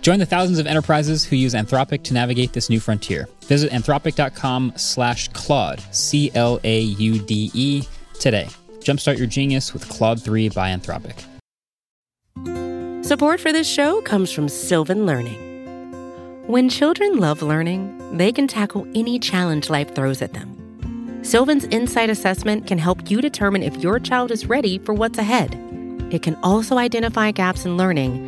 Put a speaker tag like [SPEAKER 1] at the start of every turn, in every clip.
[SPEAKER 1] Join the thousands of enterprises who use Anthropic to navigate this new frontier. Visit anthropic.com slash Claude, C L A U D E, today. Jumpstart your genius with Claude 3 by Anthropic.
[SPEAKER 2] Support for this show comes from Sylvan Learning. When children love learning, they can tackle any challenge life throws at them. Sylvan's Insight Assessment can help you determine if your child is ready for what's ahead. It can also identify gaps in learning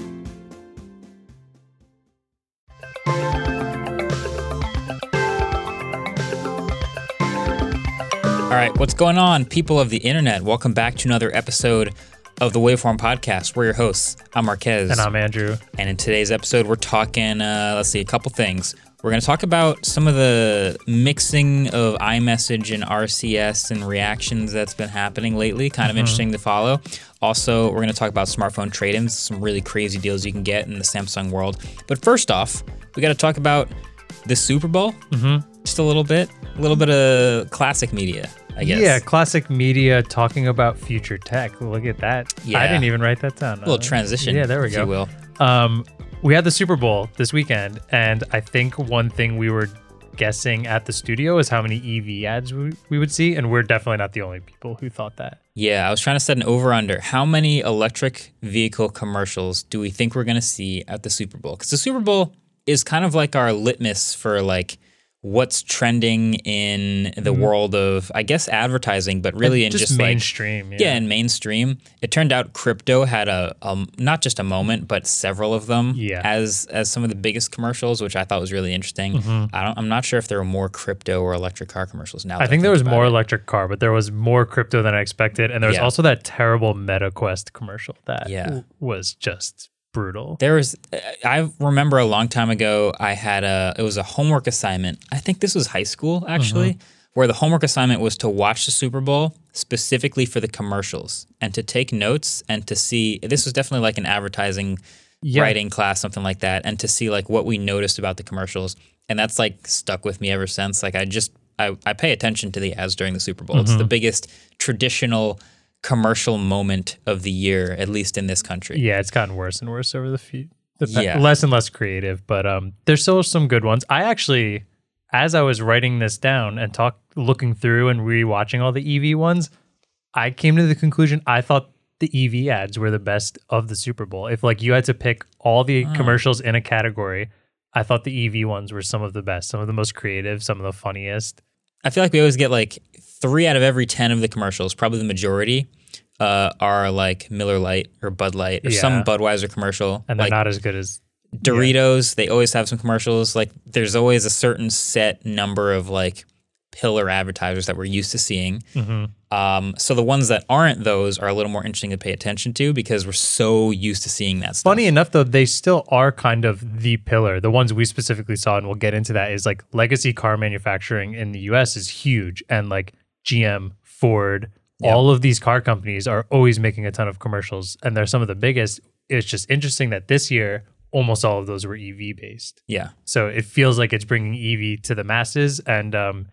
[SPEAKER 1] All right, what's going on, people of the internet? Welcome back to another episode of the Waveform Podcast. We're your hosts. I'm Marques.
[SPEAKER 3] And I'm Andrew.
[SPEAKER 1] And in today's episode, we're talking, uh, let's see, a couple things. We're going to talk about some of the mixing of iMessage and RCS and reactions that's been happening lately. Kind of interesting to follow. Also, we're going to talk about smartphone trade ins, some really crazy deals you can get in the Samsung world. But first off, we got to talk about the Super Bowl. Mm-hmm. Just a little bit, a little bit of classic media. I guess.
[SPEAKER 3] Yeah, classic media talking about future tech. Look at that.
[SPEAKER 1] Yeah.
[SPEAKER 3] I didn't even write that down.
[SPEAKER 1] A little transition.
[SPEAKER 3] Yeah, there we go.
[SPEAKER 1] Will.
[SPEAKER 3] Um, we had the Super Bowl this weekend, and I think one thing we were guessing at the studio is how many EV ads we, we would see, and we're definitely not the only people who thought that.
[SPEAKER 1] Yeah, I was trying to set an over under. How many electric vehicle commercials do we think we're going to see at the Super Bowl? Because the Super Bowl is kind of like our litmus for like what's trending in the mm-hmm. world of, I guess, advertising, but really in
[SPEAKER 3] just,
[SPEAKER 1] just, like
[SPEAKER 3] mainstream.
[SPEAKER 1] yeah, in mainstream. It turned out crypto had a, a not just a moment, but several of them
[SPEAKER 3] Yeah.
[SPEAKER 1] as as some of the biggest commercials, which I thought was really interesting. Mm-hmm. I don't, I'm not sure if there were more crypto or electric car commercials now.
[SPEAKER 3] I think there was more
[SPEAKER 1] it.
[SPEAKER 3] electric car, but there was more crypto than I expected, and there was
[SPEAKER 1] Yeah.
[SPEAKER 3] also that terrible MetaQuest commercial that
[SPEAKER 1] Yeah.
[SPEAKER 3] was just brutal.
[SPEAKER 1] There was, I remember a long time ago, I had a, it was a homework assignment. I think this was high school actually, uh-huh. where the homework assignment was to watch the Super Bowl specifically for the commercials and to take notes and to see, this was definitely like an advertising
[SPEAKER 3] Yeah.
[SPEAKER 1] writing class, something like that, and to see like what we noticed about the commercials. And that's like stuck with me ever since. Like I just, I, I pay attention to the ads during the Super Bowl. It's the mm-hmm. biggest traditional commercial moment of the year, at least in this country.
[SPEAKER 3] Yeah, it's gotten worse and worse over the few. The
[SPEAKER 1] Yeah.
[SPEAKER 3] less and less creative, but um, there's still some good ones. I actually, as I was writing this down and talk, looking through and rewatching all the EV ones, I came to the conclusion I thought the EV ads were the best of the Super Bowl. If like you had to pick all the commercials in a category, I thought the EV ones were some of the best, some of the most creative, some of the funniest.
[SPEAKER 1] I feel like we always get like three out of every 10 of the commercials, probably the majority, uh, are like Miller Lite or Bud Light or some Budweiser commercial.
[SPEAKER 3] And they're
[SPEAKER 1] like
[SPEAKER 3] not as good as
[SPEAKER 1] Doritos, they always have some commercials. Like there's always a certain set number of like pillar advertisers that we're used to seeing.
[SPEAKER 3] Mm-hmm.
[SPEAKER 1] Um, so the ones that aren't those are a little more interesting to pay attention to because we're so used to seeing that stuff.
[SPEAKER 3] Funny enough, though, they still are kind of the pillar. The ones we specifically saw, and we'll get into that, is like legacy car manufacturing in the US is huge. And like GM, Ford, all of these car companies are always making a ton of commercials, and they're some of the biggest. It's just interesting that this year, almost all of those were EV based.
[SPEAKER 1] Yeah.
[SPEAKER 3] So it feels like it's bringing EV to the masses. And um,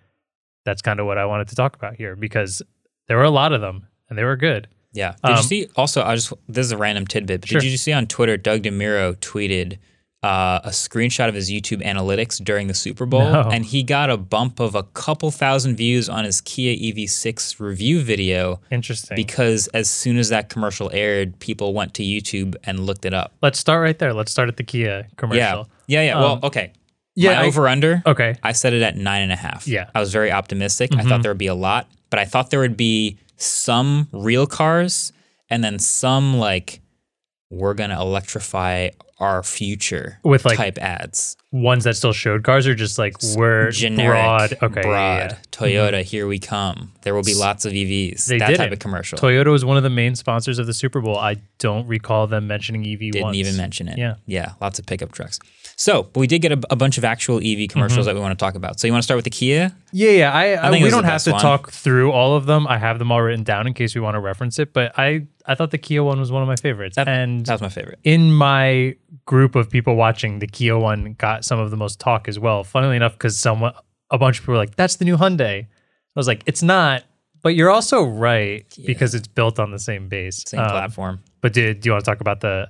[SPEAKER 3] that's kind of what I wanted to talk about here because there were a lot of them and they were good.
[SPEAKER 1] Yeah. Did you
[SPEAKER 3] Um,
[SPEAKER 1] see? Also, I just this is a random tidbit. But
[SPEAKER 3] Sure.
[SPEAKER 1] Did you see on Twitter? Doug DeMuro tweeted uh, a screenshot of his YouTube analytics during the Super Bowl,
[SPEAKER 3] No.
[SPEAKER 1] and he got a bump of a couple thousand views on his Kia EV6 review video
[SPEAKER 3] Interesting.
[SPEAKER 1] because as soon as that commercial aired, people went to YouTube and looked it up.
[SPEAKER 3] Let's start right there. Let's start at the Kia commercial.
[SPEAKER 1] Yeah. Yeah. Yeah.
[SPEAKER 3] Um,
[SPEAKER 1] well, okay.
[SPEAKER 3] yeah,
[SPEAKER 1] My
[SPEAKER 3] I-
[SPEAKER 1] over under.
[SPEAKER 3] Okay.
[SPEAKER 1] I set it at nine and a half.
[SPEAKER 3] Yeah. Mm-hmm.
[SPEAKER 1] I was very optimistic. I thought there would be a lot, but I thought there would be some real cars and then some like we're gonna electrify our future
[SPEAKER 3] With, like,
[SPEAKER 1] type ads.
[SPEAKER 3] Ones that still showed cars are just like we're
[SPEAKER 1] Generic,
[SPEAKER 3] broad. Okay,
[SPEAKER 1] broad.
[SPEAKER 3] yeah.
[SPEAKER 1] Toyota, mm-hmm. here we come. There will be lots of EVs.
[SPEAKER 3] They
[SPEAKER 1] that
[SPEAKER 3] did
[SPEAKER 1] type
[SPEAKER 3] it.
[SPEAKER 1] of commercial.
[SPEAKER 3] Toyota was one of the main sponsors of the Super Bowl. I don't recall them mentioning EV
[SPEAKER 1] Didn't
[SPEAKER 3] once.
[SPEAKER 1] even mention it.
[SPEAKER 3] Yeah.
[SPEAKER 1] Yeah. Lots of pickup trucks. So, we did get a, a bunch of actual EV commercials that we want to talk about. So, you want to start with the Kia?
[SPEAKER 3] Yeah, yeah. I, I,
[SPEAKER 1] think
[SPEAKER 3] we don't have to
[SPEAKER 1] one.
[SPEAKER 3] talk through all of them. I have them all written down in case we want to reference it. But I, I thought the Kia one was one of my favorites.
[SPEAKER 1] That,
[SPEAKER 3] and
[SPEAKER 1] that was my favorite.
[SPEAKER 3] in my group of people watching, the Kia one got some of the most talk as well. Funnily enough, because someone, a bunch of people were like, "That's the new Hyundai." I was like, "It's not," but you're also right because it's built on the same base,
[SPEAKER 1] Same
[SPEAKER 3] Um,
[SPEAKER 1] platform.
[SPEAKER 3] But do, do you want to talk about the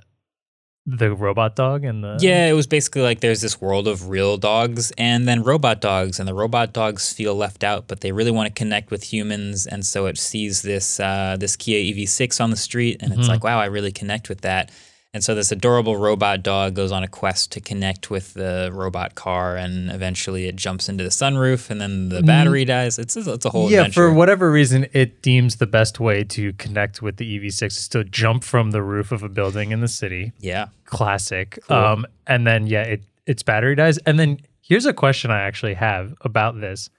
[SPEAKER 3] the robot dog and the
[SPEAKER 1] Yeah, it was basically like there's this world of real dogs and then robot dogs, and the robot dogs feel left out, but they really want to connect with humans, and so it sees this uh, this Kia EV6 on the street, and
[SPEAKER 3] Mm-hmm.
[SPEAKER 1] it's like, wow, I really connect with that. And so this adorable robot dog goes on a quest to connect with the robot car, and eventually it jumps into the sunroof, and then the battery dies. It's a, it's a whole
[SPEAKER 3] yeah,
[SPEAKER 1] adventure.
[SPEAKER 3] for whatever reason, it deems the best way to connect with the EV6 is to jump from the roof of a building in the city.
[SPEAKER 1] yeah,
[SPEAKER 3] Classic. Um, and then yeah, it its battery dies. And then here's a question I actually have about this.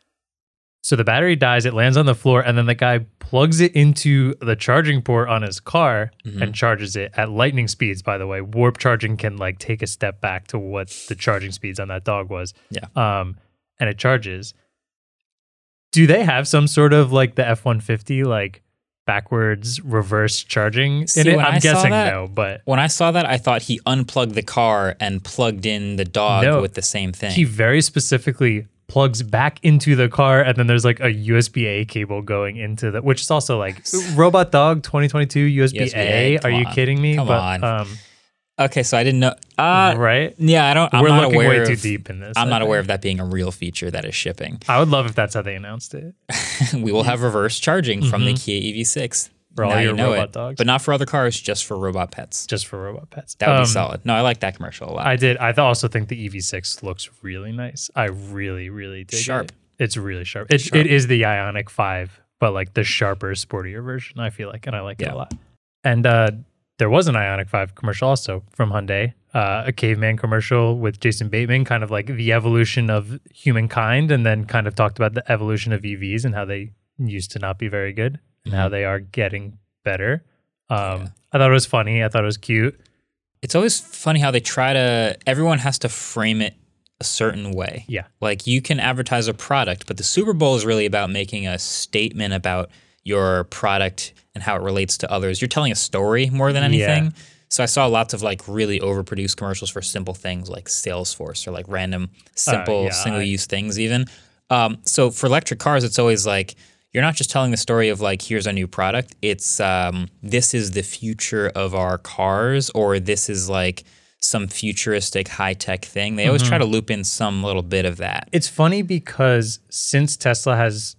[SPEAKER 3] So the battery dies, it lands on the floor, and then the guy plugs it into the charging port on his car
[SPEAKER 1] Mm-hmm.
[SPEAKER 3] and charges it at lightning speeds. By the way, warp charging can like take a step back to what the charging speeds on that dog was.
[SPEAKER 1] Yeah.
[SPEAKER 3] Um, and it charges. Do they have some sort of like the F one fifty like backwards reverse charging
[SPEAKER 1] See,
[SPEAKER 3] in it? I'm
[SPEAKER 1] I
[SPEAKER 3] guessing
[SPEAKER 1] that-
[SPEAKER 3] no, but
[SPEAKER 1] When I saw that, I thought he unplugged the car and plugged in the dog
[SPEAKER 3] No.
[SPEAKER 1] with the same thing.
[SPEAKER 3] he very specifically plugs back into the car and then there's like a USB A cable going into the which is also like robot dog 2022 USB A. Are you kidding me?
[SPEAKER 1] Come
[SPEAKER 3] but
[SPEAKER 1] on.
[SPEAKER 3] um
[SPEAKER 1] okay, so I didn't know. Uh,
[SPEAKER 3] right?
[SPEAKER 1] Yeah, I don't. I'm
[SPEAKER 3] We're
[SPEAKER 1] not
[SPEAKER 3] looking
[SPEAKER 1] aware
[SPEAKER 3] way
[SPEAKER 1] of,
[SPEAKER 3] too deep in this.
[SPEAKER 1] I'm
[SPEAKER 3] I
[SPEAKER 1] not aware of that being a real feature that is shipping.
[SPEAKER 3] I would love if that's how they announced it.
[SPEAKER 1] we will have reverse charging from the Kia EV6
[SPEAKER 3] Mm-hmm. For all
[SPEAKER 1] Now
[SPEAKER 3] your
[SPEAKER 1] you know
[SPEAKER 3] robot
[SPEAKER 1] it.
[SPEAKER 3] dogs.
[SPEAKER 1] but not for other cars, just for robot pets.
[SPEAKER 3] Just for robot pets.
[SPEAKER 1] That would
[SPEAKER 3] Um,
[SPEAKER 1] be solid. No, I like that commercial a lot.
[SPEAKER 3] I did. I also think the EV6 looks really nice. I really, really dig
[SPEAKER 1] Sharp.
[SPEAKER 3] it. It's really sharp. It,
[SPEAKER 1] Sharp.
[SPEAKER 3] it is the Ioniq 5, but like the sharper, sportier version, I feel like, and I like it a lot. And uh, there was an Ioniq 5 commercial also from Hyundai, uh, a caveman commercial with Jason Bateman, kind of like the evolution of humankind, and then kind of talked about the evolution of EVs and how they used to not be very good and how they are getting better. Um,
[SPEAKER 1] Mm-hmm. Yeah.
[SPEAKER 3] I thought it was funny. I thought it was cute.
[SPEAKER 1] it's always funny how they try to. Everyone has to frame it a certain way.
[SPEAKER 3] Yeah.
[SPEAKER 1] Like you can advertise a product, but the Super Bowl is really about making a statement about your product and how it relates to others. You're telling a story more than
[SPEAKER 3] Yeah.
[SPEAKER 1] anything. So I saw lots of like really overproduced commercials for simple things like Salesforce or like random simple
[SPEAKER 3] Uh, yeah,
[SPEAKER 1] single use things even. Um, so for electric cars, it's always like you're not just telling the story of like here's a new product. It's um, this is the future of our cars, or this is like some futuristic high tech thing. They always try
[SPEAKER 3] Mm-hmm.
[SPEAKER 1] to loop in some little bit of that.
[SPEAKER 3] It's funny because since Tesla has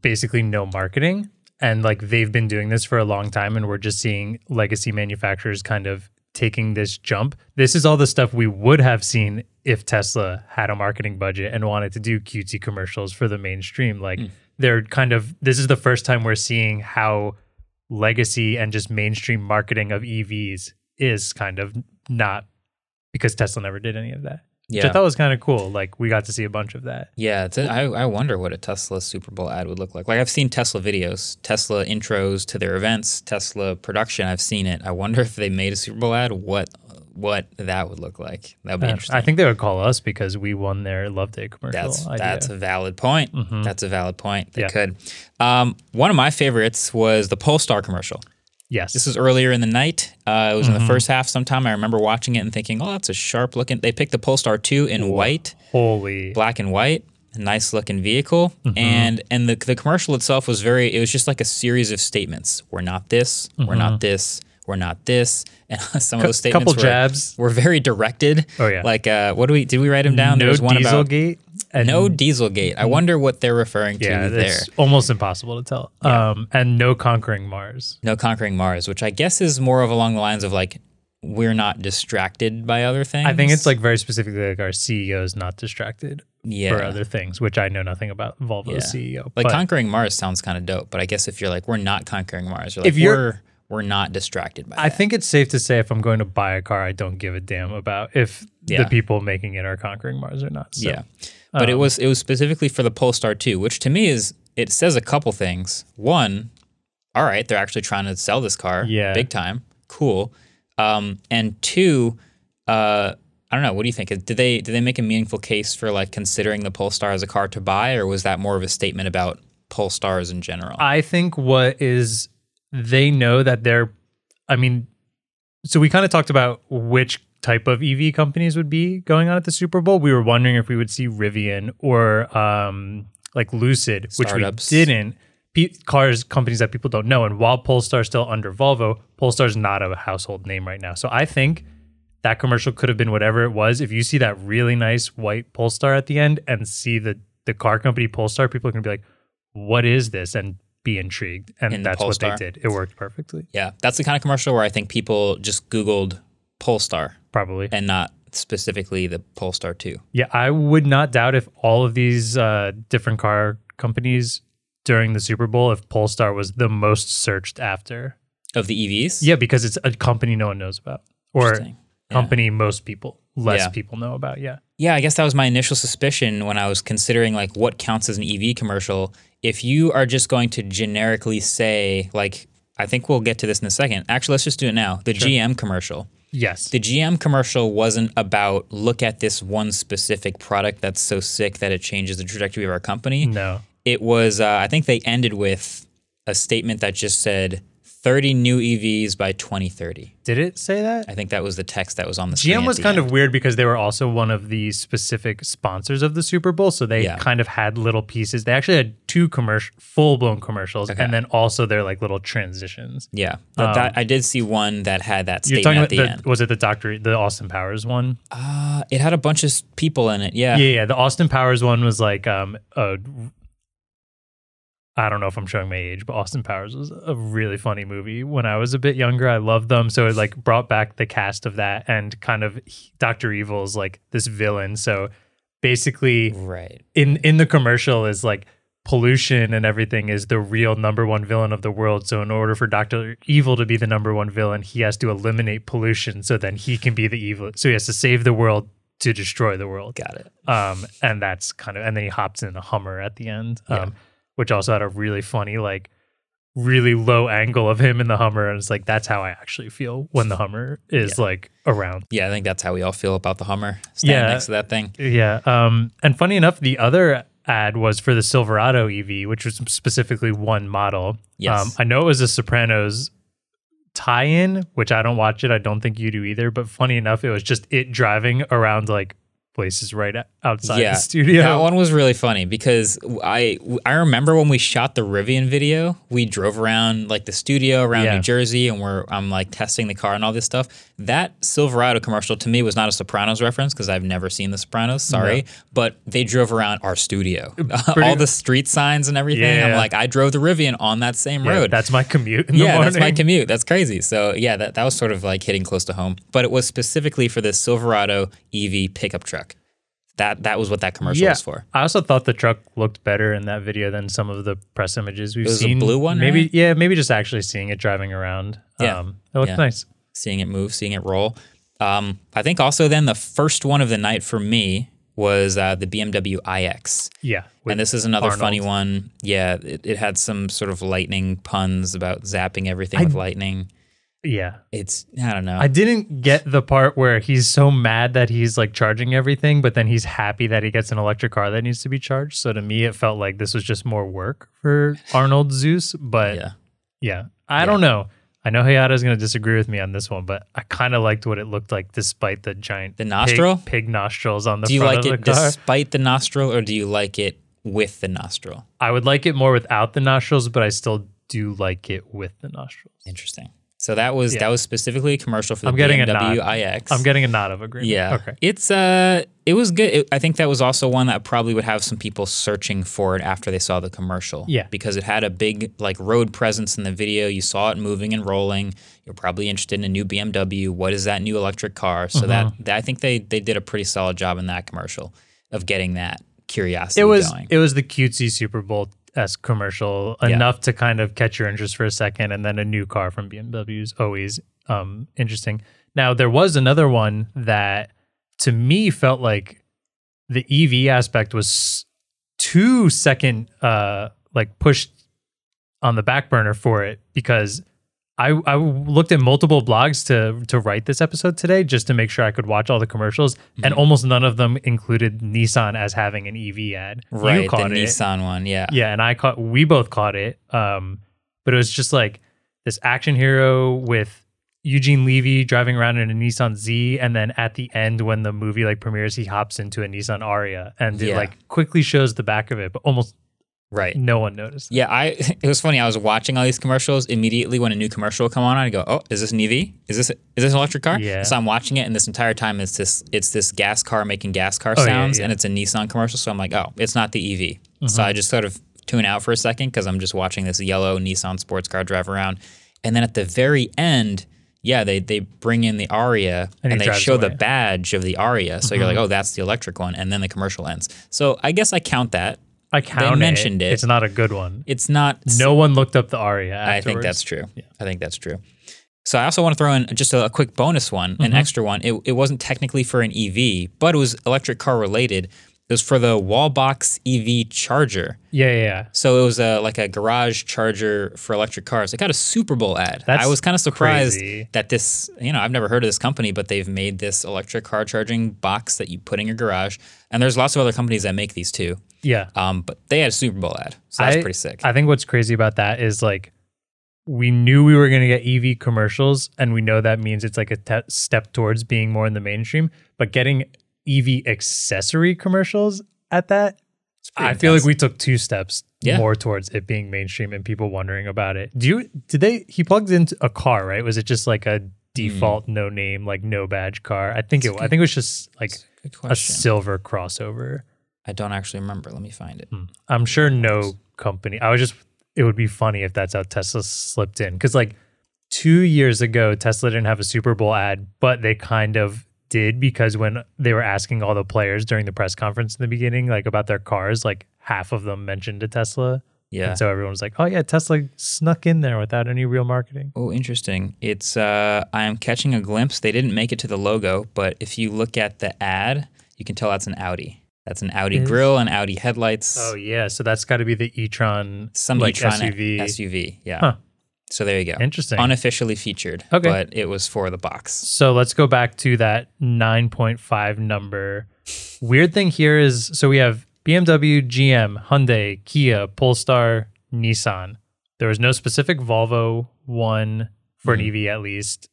[SPEAKER 3] basically no marketing and like they've been doing this for a long time and we're just seeing legacy manufacturers kind of taking this jump. This is all the stuff we would have seen if Tesla had a marketing budget and wanted to do cutesy commercials for the mainstream. Like hmm. they're kind of this is the first time we're seeing how legacy and just mainstream marketing of EVs is kind of not because Tesla never did any of that. Which I
[SPEAKER 1] Yeah.
[SPEAKER 3] thought was kind of cool. Like we got to see a bunch of that.
[SPEAKER 1] Yeah, it's a, I, I wonder what a Tesla Super Bowl ad would look like. Like I've seen Tesla videos, Tesla intros to their events, Tesla production. I've seen it. I wonder if they made a Super Bowl ad, what what that would look like. That would be
[SPEAKER 3] Uh,
[SPEAKER 1] interesting.
[SPEAKER 3] I think they would call us because we won their Love Day commercial.
[SPEAKER 1] That's
[SPEAKER 3] idea.
[SPEAKER 1] that's a valid point.
[SPEAKER 3] Mhm.
[SPEAKER 1] That's a valid point. They
[SPEAKER 3] Yeah.
[SPEAKER 1] could. Um, one of my favorites was the Polestar commercial.
[SPEAKER 3] Yes.
[SPEAKER 1] This was earlier in the night. Uh, it was in
[SPEAKER 3] Mm-hmm.
[SPEAKER 1] the first half. Sometime I remember watching it and thinking, "Oh, that's a sharp looking." They picked the Polestar two in white,
[SPEAKER 3] holy.
[SPEAKER 1] black and white. A nice looking vehicle,
[SPEAKER 3] Mm-hmm.
[SPEAKER 1] and and the the commercial itself was very. It was just like a series of statements. We're not this. We're not this. We're not this. And some of those statements
[SPEAKER 3] couple
[SPEAKER 1] were,
[SPEAKER 3] jabs.
[SPEAKER 1] were very directed.
[SPEAKER 3] Oh, yeah.
[SPEAKER 1] Like, uh, what do we did we write them down?
[SPEAKER 3] No
[SPEAKER 1] There's one about
[SPEAKER 3] Dieselgate. And
[SPEAKER 1] no Dieselgate. I wonder what they're referring to
[SPEAKER 3] yeah,
[SPEAKER 1] there.
[SPEAKER 3] it's almost impossible to tell. Um, and no conquering Mars.
[SPEAKER 1] No conquering Mars, which I guess is more of along the lines of like we're not distracted by other things.
[SPEAKER 3] I think it's like very specifically like our CEO is not distracted
[SPEAKER 1] yeah.
[SPEAKER 3] for other things, which I know nothing about Volvo's
[SPEAKER 1] Yeah.
[SPEAKER 3] CEO.
[SPEAKER 1] Like
[SPEAKER 3] but
[SPEAKER 1] conquering Mars sounds kind of dope, but I guess if you're like we're not conquering Mars, you're like
[SPEAKER 3] If you're-
[SPEAKER 1] we're not distracted by that.
[SPEAKER 3] I
[SPEAKER 1] that.
[SPEAKER 3] think it's safe to say if I'm going to buy a car, I don't give a damn about if
[SPEAKER 1] Yeah.
[SPEAKER 3] the people making it are conquering Mars or not. So,
[SPEAKER 1] yeah. But it
[SPEAKER 3] um,
[SPEAKER 1] was it was specifically for the Polestar 2, which to me is it says a couple things. One, all right, they're actually trying to sell this car
[SPEAKER 3] Yeah.
[SPEAKER 1] big time. Cool. Um, and two, uh, I don't know, what do you think? Did they did they make a meaningful case for like considering the Polestar as a car to buy or was that more of a statement about Polestars in general?
[SPEAKER 3] I think what is they know that they're I mean so we kind of talked about which type of EV companies would be going on at the Super Bowl. We were wondering if we would see Rivian or um like Lucid, which we didn't. Pe- cars companies that people don't know and while Polestar's still under Volvo, Polestar's not a household name right now. So I think that commercial could have been whatever it was. If you see that really nice white Polestar at the end and see the the car company Polestar, people are gonna be like, "What is this?" and be intrigued. And
[SPEAKER 1] In
[SPEAKER 3] that's what they did. It worked perfectly,
[SPEAKER 1] yeah, that's the kind of commercial where I think people just Googled Polestar
[SPEAKER 3] probably.
[SPEAKER 1] and not specifically the Polestar 2.
[SPEAKER 3] yeah, I would not doubt if all of these uh, different car companies during the Super Bowl, if Polestar was the most searched after.
[SPEAKER 1] Of the EVs?
[SPEAKER 3] Yeah, because it's a company no one knows about, or.
[SPEAKER 1] Yeah.
[SPEAKER 3] company most people, less
[SPEAKER 1] Yeah.
[SPEAKER 3] people know about. Yeah.
[SPEAKER 1] Yeah, I guess that was my initial suspicion when I was considering like what counts as an EV commercial. If you are just going to generically say like I think we'll get to this in a second. Actually, let's just do it now. The GM commercial.
[SPEAKER 3] Yes.
[SPEAKER 1] The GM commercial wasn't about look at this one specific product that's so sick that it changes the trajectory of our company.
[SPEAKER 3] no.
[SPEAKER 1] It was uh, I think they ended with a statement that just said 30 new EVs by 2030.
[SPEAKER 3] Did it say that?
[SPEAKER 1] I think that was the text that was on the screen.
[SPEAKER 3] GM was
[SPEAKER 1] the
[SPEAKER 3] kind
[SPEAKER 1] end.
[SPEAKER 3] of weird because they were also one of the specific sponsors of the Super Bowl, so they
[SPEAKER 1] Yeah.
[SPEAKER 3] kind of had little pieces. They actually had two commercial, full blown commercials,
[SPEAKER 1] Okay.
[SPEAKER 3] and then also their like little transitions.
[SPEAKER 1] Yeah, but that, I did see one that had that
[SPEAKER 3] You're talking
[SPEAKER 1] at
[SPEAKER 3] about
[SPEAKER 1] the,
[SPEAKER 3] the,
[SPEAKER 1] end.
[SPEAKER 3] was it the Doctor the Austin Powers one?
[SPEAKER 1] Uh, it had a bunch of people in it. Yeah.
[SPEAKER 3] Yeah, yeah. The Austin Powers one was like um a. I don't know if I'm showing my age, but Austin Powers was a really funny movie when I was a bit younger. I loved them, so it like brought back the cast of that and kind of Doctor Evil is like this villain. So basically,
[SPEAKER 1] Right.
[SPEAKER 3] in in the commercial is like pollution and everything is the real number one villain of the world. So in order for Doctor Evil to be the number one villain, he has to eliminate pollution, so then he can be the evil. So he has to save the world to destroy the world.
[SPEAKER 1] Got it.
[SPEAKER 3] Um, and that's kind of and then he hops in a Hummer at the end, um,
[SPEAKER 1] Yeah.
[SPEAKER 3] Which also had a really funny like. Really low angle of him in the Hummer, and it's like that's how I actually feel when the Hummer is like around.
[SPEAKER 1] Yeah, I think that's how we all feel about the Hummer standing
[SPEAKER 3] Yeah.
[SPEAKER 1] next to that thing.
[SPEAKER 3] Yeah. Um, and funny enough, the other ad was for the Silverado EV, which was specifically one model.
[SPEAKER 1] Yes.
[SPEAKER 3] Um, I know it was a Sopranos tie-in, which I don't watch it. I don't think you do either. But funny enough, it was just it driving around like places right outside
[SPEAKER 1] yeah,
[SPEAKER 3] the studio.
[SPEAKER 1] Yeah, that one was really funny because I I remember when we shot the Rivian video, we drove around like the studio around
[SPEAKER 3] Yeah.
[SPEAKER 1] New Jersey, and we're I'm like testing the car and all this stuff. That Silverado commercial to me was not a Sopranos reference because I've never seen the Sopranos. Sorry, but they drove around our studio, uh, all the street signs and everything.
[SPEAKER 3] Yeah.
[SPEAKER 1] I'm like, I drove the Rivian on that same
[SPEAKER 3] Yeah,
[SPEAKER 1] road.
[SPEAKER 3] That's my commute. In the
[SPEAKER 1] yeah, that's my commute. That's crazy. So yeah, that, that was sort of like hitting close to home. But it was specifically for this Silverado EV pickup truck. That that was what that commercial
[SPEAKER 3] Yeah.
[SPEAKER 1] was for.
[SPEAKER 3] I also thought the truck looked better in that video than some of the press images we've
[SPEAKER 1] It was a
[SPEAKER 3] seen.
[SPEAKER 1] blue one,
[SPEAKER 3] maybe
[SPEAKER 1] right?
[SPEAKER 3] yeah, maybe just actually seeing it driving around.
[SPEAKER 1] Yeah.
[SPEAKER 3] um, it looked
[SPEAKER 1] Yeah.
[SPEAKER 3] nice.
[SPEAKER 1] Seeing it move, seeing it roll. Um, I think also then the first one of the night for me was uh, the BMW iX.
[SPEAKER 3] Yeah,
[SPEAKER 1] and this is another
[SPEAKER 3] Arnold.
[SPEAKER 1] funny one. Yeah, it, it had some sort of lightning puns about zapping everything
[SPEAKER 3] I-
[SPEAKER 1] with lightning.
[SPEAKER 3] Yeah.
[SPEAKER 1] It's I don't know.
[SPEAKER 3] I didn't get the part where he's so mad that he's like charging everything, but then he's happy that he gets an electric car that needs to be charged. So to me, it felt like this was just more work for Arnold Zeus. But yeah,
[SPEAKER 1] yeah.
[SPEAKER 3] I don't know. I know Hayato is going to disagree with me on this one, but I kind of liked what it looked like despite the giant
[SPEAKER 1] The
[SPEAKER 3] pig-
[SPEAKER 1] nostril?
[SPEAKER 3] pig, nostrils on the
[SPEAKER 1] Do you like it
[SPEAKER 3] car.
[SPEAKER 1] despite the nostril or do you like it with the nostril?
[SPEAKER 3] I would like it more without the nostrils, but I still do like it with the nostrils.
[SPEAKER 1] Interesting. So that was
[SPEAKER 3] Yeah.
[SPEAKER 1] that was specifically a commercial for the
[SPEAKER 3] I'm getting a
[SPEAKER 1] BMW
[SPEAKER 3] nod.
[SPEAKER 1] iX.
[SPEAKER 3] I'm getting a nod of agreement.
[SPEAKER 1] yeah.
[SPEAKER 3] Okay.
[SPEAKER 1] It's uh it was good. It- I think that was also one that probably would have some people searching for it after they saw the commercial.
[SPEAKER 3] Yeah.
[SPEAKER 1] Because it had a big like road presence in the video. You saw it moving and rolling. You're probably interested in a new BMW. What is that new electric car? So that,
[SPEAKER 3] Uh-huh.
[SPEAKER 1] that I think they they did a pretty solid job in that commercial of getting that curiosity
[SPEAKER 3] It was
[SPEAKER 1] going.
[SPEAKER 3] it was the cutesy Super Bowl s commercial
[SPEAKER 1] Yeah.
[SPEAKER 3] enough to kind of catch your interest for a second, and then a new car from BMW is always um, interesting. Now there was another one that to me felt like the EV aspect was too second uh like pushed on the back burner for it because I, I looked at multiple blogs to to write this episode today just to make sure I could watch all the commercials,
[SPEAKER 1] Mm-hmm.
[SPEAKER 3] and almost none of them included Nissan as having an EV ad.
[SPEAKER 1] Right,
[SPEAKER 3] you
[SPEAKER 1] the
[SPEAKER 3] it,
[SPEAKER 1] Nissan one. Yeah.
[SPEAKER 3] yeah, and I caught. We both caught it. Um, but it was just like this action hero with Eugene Levy driving around in a Nissan Z, and then at the end when the movie like premieres, he hops into a Nissan Ariya, and it like quickly shows the back of it, but almost
[SPEAKER 1] Right.
[SPEAKER 3] no one noticed.
[SPEAKER 1] Yeah, I it was funny. I was watching all these commercials immediately when a new commercial would come on. I go, "Oh, is this an EV? Is this is this an electric car?"
[SPEAKER 3] Yeah.
[SPEAKER 1] So I'm watching it, and this entire time it's this it's this gas car making gas car
[SPEAKER 3] Oh,
[SPEAKER 1] sounds,
[SPEAKER 3] yeah.
[SPEAKER 1] and it's a Nissan commercial. So I'm like, "Oh, it's not the EV."
[SPEAKER 3] Mm-hmm.
[SPEAKER 1] So I just sort of tune out for a second because I'm just watching this yellow Nissan sports car drive around, and then at the very end. Yeah, they, they bring in the Ariya
[SPEAKER 3] And
[SPEAKER 1] and, they show the
[SPEAKER 3] away. Mm-hmm.
[SPEAKER 1] badge of the Ariya. So you're like, oh, that's the electric one. And then the commercial ends. So I guess I count that.
[SPEAKER 3] I counted.
[SPEAKER 1] mentioned it.
[SPEAKER 3] It's not a good one.
[SPEAKER 1] It's not
[SPEAKER 3] No one looked up the Ariya.
[SPEAKER 1] I think that's true. I think that's true. So I also want to throw in just a, a quick bonus one, an mm-hmm. extra one. It, it wasn't technically for an EV, but it was electric car related. It was for the Wallbox EV charger.
[SPEAKER 3] Yeah, yeah, yeah.
[SPEAKER 1] So it was a like a garage charger for electric cars. It got a Super Bowl ad.
[SPEAKER 3] That's
[SPEAKER 1] I was kind of surprised
[SPEAKER 3] crazy.
[SPEAKER 1] that this, you know, I've never heard of this company, but they've made this electric car charging box that you put in your garage. And there's lots of other companies that make these too.
[SPEAKER 3] Yeah.
[SPEAKER 1] Um, but they had a Super Bowl ad, so that's
[SPEAKER 3] I-
[SPEAKER 1] pretty sick.
[SPEAKER 3] I think what's crazy about that is like we knew we were going to get EV commercials, and we know that means it's like a te- step towards being more in the mainstream. But getting EV accessory commercials at that, I feel like we took two steps
[SPEAKER 1] Yeah.
[SPEAKER 3] more towards it being mainstream and people wondering about it. Do you? Did they? He plugged into a car, right? Was it just like a default hmm. no name, like no badge car? I think it. I think it was just like
[SPEAKER 1] Good
[SPEAKER 3] a silver crossover.
[SPEAKER 1] I don't actually remember. Let me find it. Hmm.
[SPEAKER 3] I'm sure no company. I was just. It would be funny if that's how Tesla slipped in because like two years ago, Tesla didn't have a Super Bowl ad, but they kind of did because when they were asking all the players during the press conference in the beginning, like about their cars, like half of them mentioned a Tesla.
[SPEAKER 1] Yeah.
[SPEAKER 3] And so everyone was like, "Oh yeah, Tesla snuck in there without any real marketing."
[SPEAKER 1] Oh, interesting. It's uh I am catching a glimpse. They didn't make it to the logo, but if you look at the ad, you can tell that's an Audi. That's an Audi
[SPEAKER 3] Is-
[SPEAKER 1] grill and Audi headlights.
[SPEAKER 3] Oh yeah, so that's got to be the e-tron,
[SPEAKER 1] Some
[SPEAKER 3] like
[SPEAKER 1] e-tron
[SPEAKER 3] SUV.
[SPEAKER 1] SUV. Yeah.
[SPEAKER 3] Huh.
[SPEAKER 1] So there you go.
[SPEAKER 3] Interesting.
[SPEAKER 1] Unofficially featured.
[SPEAKER 3] Okay.
[SPEAKER 1] But it was for the box.
[SPEAKER 3] So let's go back to that 9.5 number. Weird thing here is so we have BMW, GM, Hyundai, Kia, Polestar, Nissan. There was no specific Volvo one for
[SPEAKER 1] Mm-hmm.
[SPEAKER 3] an EV at least.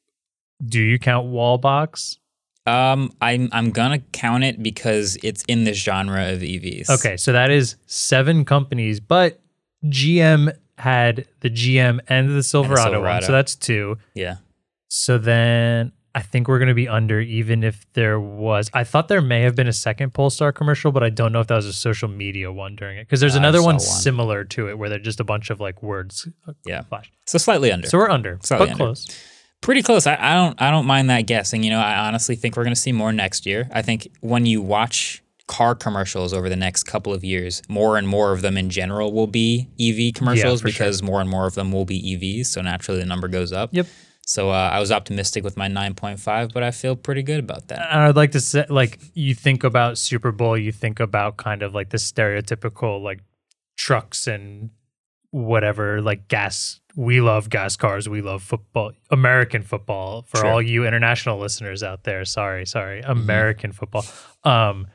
[SPEAKER 3] Do you count Wallbox?
[SPEAKER 1] Um, I'm I'm gonna count it because it's in this genre of EVs.
[SPEAKER 3] Okay, so that is seven companies, but GM had the GM and the Silverado, one,
[SPEAKER 1] Silverado.
[SPEAKER 3] so that's two.
[SPEAKER 1] Yeah.
[SPEAKER 3] So then I think we're going to be under, even if there was. I thought there may have been a second Polestar commercial, but I don't know if that was a social media one during it. Because there's another one,
[SPEAKER 1] one.
[SPEAKER 3] similar to it where they're just a bunch of like words uh,
[SPEAKER 1] Yeah.
[SPEAKER 3] flash.
[SPEAKER 1] So slightly under.
[SPEAKER 3] So we're under,
[SPEAKER 1] Slightly
[SPEAKER 3] but
[SPEAKER 1] under.
[SPEAKER 3] close.
[SPEAKER 1] Pretty close. I, I don't I don't mind that guessing. You know, I honestly think we're gonna see more next year. I think when you watch car commercials over the next couple of years, more and more of them in general will be EV commercials
[SPEAKER 3] sure.
[SPEAKER 1] because more and more of them will be EVs. So naturally the number goes up.
[SPEAKER 3] Yep.
[SPEAKER 1] So uh, I was optimistic with my 9.5, but I feel pretty good about that.
[SPEAKER 3] And I'd like to say, like, you think about Super Bowl, you think about kind of like the stereotypical like trucks and whatever, like gas. We love gas cars. We love football, American football. For
[SPEAKER 1] Sure.
[SPEAKER 3] all you international listeners out there, sorry, sorry, American football. Um,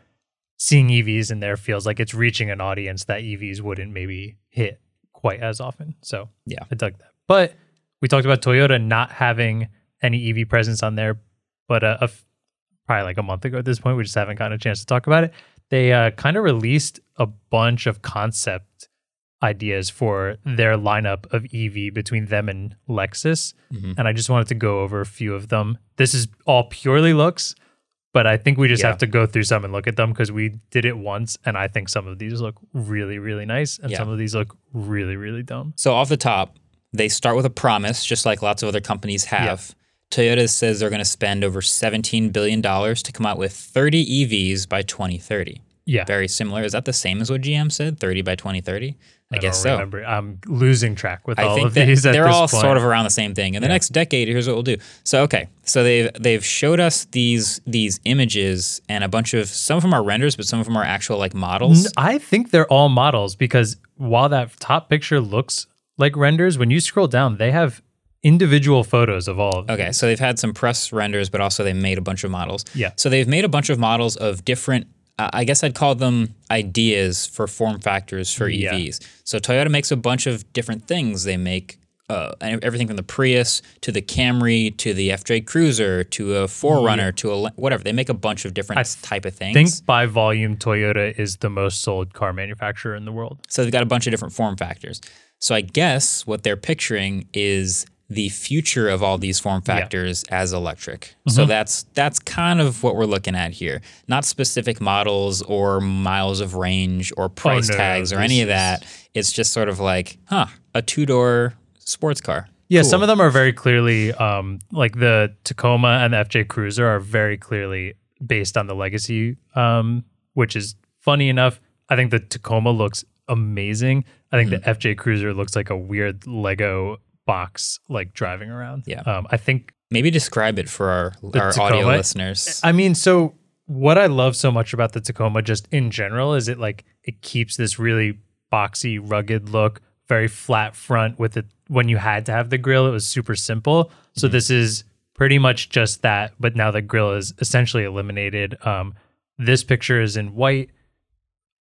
[SPEAKER 3] seeing EVs in there feels like it's reaching an audience that EVs wouldn't maybe hit quite as often. So
[SPEAKER 1] Yeah.
[SPEAKER 3] I dug that. But we talked about Toyota not having any EV presence on there, but uh, a f- probably like a month ago at this point, we just haven't gotten a chance to talk about it. They uh, kind of released a bunch of concept ideas for their lineup of EV between them and Lexus.
[SPEAKER 1] Mhm.
[SPEAKER 3] And I just wanted to go over a few of them. This is all purely looks, but I think we just
[SPEAKER 1] Yeah.
[SPEAKER 3] have to go through some and look at them because we did it once. And I think some of these look really, really nice. And
[SPEAKER 1] Yeah.
[SPEAKER 3] some of these look really, really dumb.
[SPEAKER 1] So off the top, they start with a promise, just like lots of other companies have. Toyota says they're going to spend over $17 billion to come out with 30 EVs by 2030.
[SPEAKER 3] Yeah.
[SPEAKER 1] very similar. Is that the same as what GM said? 30 by 2030? I, guess
[SPEAKER 3] don't
[SPEAKER 1] so.
[SPEAKER 3] Remember, I'm losing track with
[SPEAKER 1] I
[SPEAKER 3] all
[SPEAKER 1] think
[SPEAKER 3] of these. At
[SPEAKER 1] they're all
[SPEAKER 3] point.
[SPEAKER 1] sort of around the same thing. In the next decade, here's what we'll do. So okay, so they've they've showed us these these images and a bunch of some of them are renders, but some of them are actual like models.
[SPEAKER 3] I think they're all models because while that top picture looks like renders, when you scroll down, they have individual photos of all of them.
[SPEAKER 1] Okay, so they've had some press renders, but also they made a bunch of models.
[SPEAKER 3] Yeah.
[SPEAKER 1] So they've made a bunch of models of different. I guess I'd call them ideas for form factors for
[SPEAKER 3] Yeah.
[SPEAKER 1] EVs. So Toyota makes a bunch of different things. They make uh, everything from the Prius to the Camry to the FJ Cruiser to a 4Runner to a whatever. They make a bunch of different
[SPEAKER 3] I
[SPEAKER 1] type of things.
[SPEAKER 3] think by volume, Toyota is the most sold car manufacturer in the world.
[SPEAKER 1] So they've got a bunch of different form factors. So I guess what they're picturing is the future of all these form factors as electric. So that's that's kind of what we're looking at here. Not specific models or miles of range or price
[SPEAKER 3] no, no,
[SPEAKER 1] tags or any of that. It's just sort of like, huh, a two-door sports car.
[SPEAKER 3] Yeah,
[SPEAKER 1] Cool.
[SPEAKER 3] some of them are very clearly um, like the Tacoma and the FJ Cruiser are very clearly based on the legacy, um, which is funny enough. I think the Tacoma looks amazing. I think
[SPEAKER 1] Mm-hmm.
[SPEAKER 3] the FJ Cruiser looks like a weird Lego box, like driving around.
[SPEAKER 1] Yeah.
[SPEAKER 3] um, I think
[SPEAKER 1] Maybe describe it for our, our audio listeners.
[SPEAKER 3] I mean, so what I love so much about the Tacoma just in general is it like it keeps this really boxy, rugged look, very flat front with it when you had to have the grill, it was super simple. So this is pretty much just that, but now the grill is essentially eliminated. Um this picture is in white.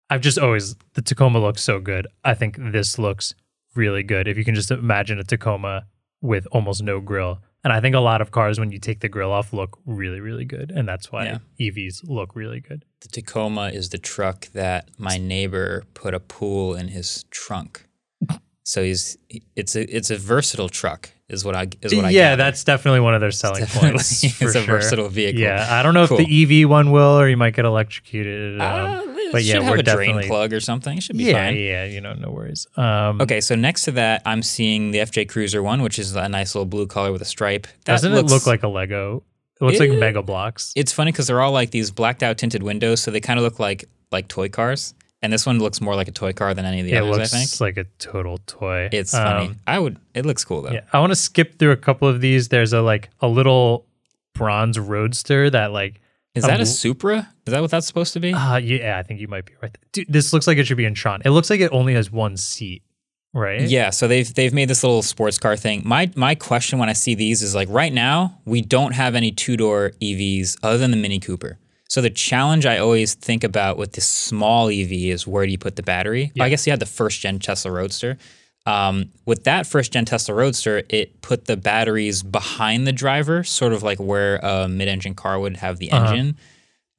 [SPEAKER 3] I've just always the Tacoma looks so good. I think this looks really good. If you can just imagine a Tacoma with almost no grill. And I think a lot of cars, when you take the grill off, look really, really good. And that's why
[SPEAKER 1] Yeah.
[SPEAKER 3] EVs look really good.
[SPEAKER 1] the Tacoma is the truck that my neighbor put a pool in his trunk. So he's it's a it's a versatile truck is what I is what I
[SPEAKER 3] yeah,
[SPEAKER 1] gather.
[SPEAKER 3] that's definitely one of their selling
[SPEAKER 1] definitely-
[SPEAKER 3] points.
[SPEAKER 1] it's a
[SPEAKER 3] sure.
[SPEAKER 1] versatile vehicle.
[SPEAKER 3] Yeah, I don't know
[SPEAKER 1] Cool.
[SPEAKER 3] if the EV one will, or you might get electrocuted. Um,
[SPEAKER 1] Uh,
[SPEAKER 3] but yeah,
[SPEAKER 1] should have
[SPEAKER 3] we're
[SPEAKER 1] a drain
[SPEAKER 3] definitely
[SPEAKER 1] plug or something. Should be
[SPEAKER 3] yeah,
[SPEAKER 1] fine.
[SPEAKER 3] yeah, you know, no worries. Um,
[SPEAKER 1] Okay, so next to that, I'm seeing the FJ Cruiser one, which is a nice little blue color with a stripe. That
[SPEAKER 3] doesn't
[SPEAKER 1] looks,
[SPEAKER 3] it look like a Lego? It looks like
[SPEAKER 1] Eh,
[SPEAKER 3] Mega Bloks.
[SPEAKER 1] It's funny because they're all like these blacked out tinted windows, so they kind of look like like toy cars. And this one looks more like a toy car than any of the
[SPEAKER 3] It
[SPEAKER 1] others.
[SPEAKER 3] looks
[SPEAKER 1] I think It looks
[SPEAKER 3] like a total toy.
[SPEAKER 1] it's funny.
[SPEAKER 3] Um,
[SPEAKER 1] I would. It looks cool though.
[SPEAKER 3] Yeah, I want to skip through a couple of these. There's a like a little bronze roadster that like
[SPEAKER 1] Is that a Supra? Is that what that's supposed to be?
[SPEAKER 3] uh yeah, I think you might be right. Dude, this looks like it should be in Tron. It looks like it only has one seat, right?
[SPEAKER 1] Yeah, so they've they've made this little sports car thing. My my question when I see these is like right now we don't have any two door EVs other than the Mini Cooper. So the challenge I always think about with this small EV is where do you put the battery? I guess you had the first gen Tesla Roadster. Um, with that first gen Tesla Roadster, it put the batteries behind the driver, sort of like where a mid engine car would have the engine.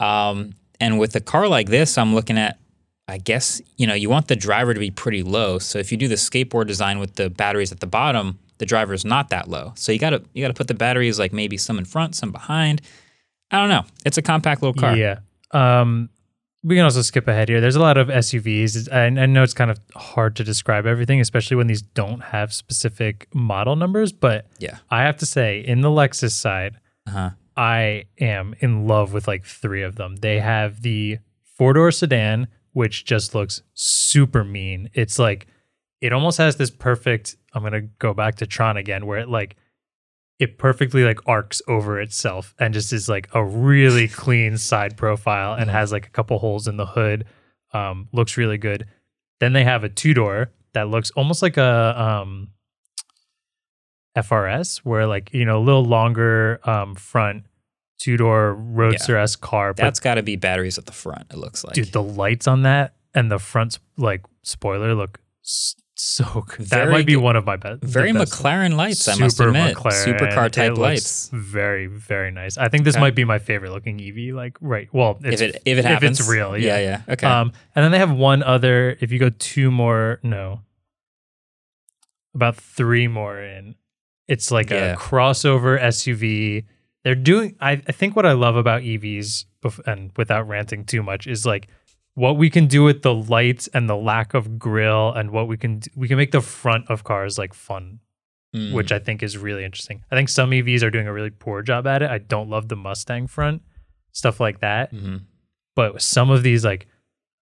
[SPEAKER 1] Um, and with a car like this, I'm looking at, I guess, you know, you want the driver to be pretty low. So if you do the skateboard design with the batteries at the bottom, the driver's not that low. So you gotta you gotta put the batteries like maybe some in front, some behind. I don't know. It's a compact little car.
[SPEAKER 3] Yeah. Um, we can also skip ahead here. There's a lot of SUVs. I, I know it's kind of hard to describe everything, especially when these don't have specific model numbers. But
[SPEAKER 1] Yeah.
[SPEAKER 3] I have to say, in the Lexus side,
[SPEAKER 1] Uh-huh.
[SPEAKER 3] I am in love with like three of them. They have the four door sedan, which just looks super mean. It's like, it almost has this perfect, I'm going to go back to Tron again, where it like, it perfectly like arcs over itself and just is like a really clean side profile and has like a couple holes in the hood. Um, looks really good. Then they have a two door that looks almost like a um, FRS, where like you know a little longer um, front two door roadster s car. But
[SPEAKER 1] That's gotta be batteries at the front, it looks like.
[SPEAKER 3] dude, the lights on that and the front like spoiler look s- so good. That
[SPEAKER 1] Very
[SPEAKER 3] might be
[SPEAKER 1] good-
[SPEAKER 3] one of my best.
[SPEAKER 1] Very McLaren lights, I must admit. McLaren. Supercar type lights.
[SPEAKER 3] Very, very nice. I think this
[SPEAKER 1] Okay.
[SPEAKER 3] might be my favorite looking EV. Like, right. Well,
[SPEAKER 1] If it if it happens.
[SPEAKER 3] if it's real,
[SPEAKER 1] Yeah,
[SPEAKER 3] yeah.
[SPEAKER 1] yeah. Okay.
[SPEAKER 3] Um, and then they have one other. If you go two more, no, about three more in. It's like
[SPEAKER 1] Yeah.
[SPEAKER 3] a crossover SUV. They're doing. I, I think what I love about EVs, and without ranting too much, is like what we can do with the lights and the lack of grill, and what we can d- we can make the front of cars like fun
[SPEAKER 1] Mm.
[SPEAKER 3] which I think is really interesting. I think some EVs are doing a really poor job at it. I don't love the Mustang front, stuff like that.
[SPEAKER 1] Mhm.
[SPEAKER 3] But some of these, like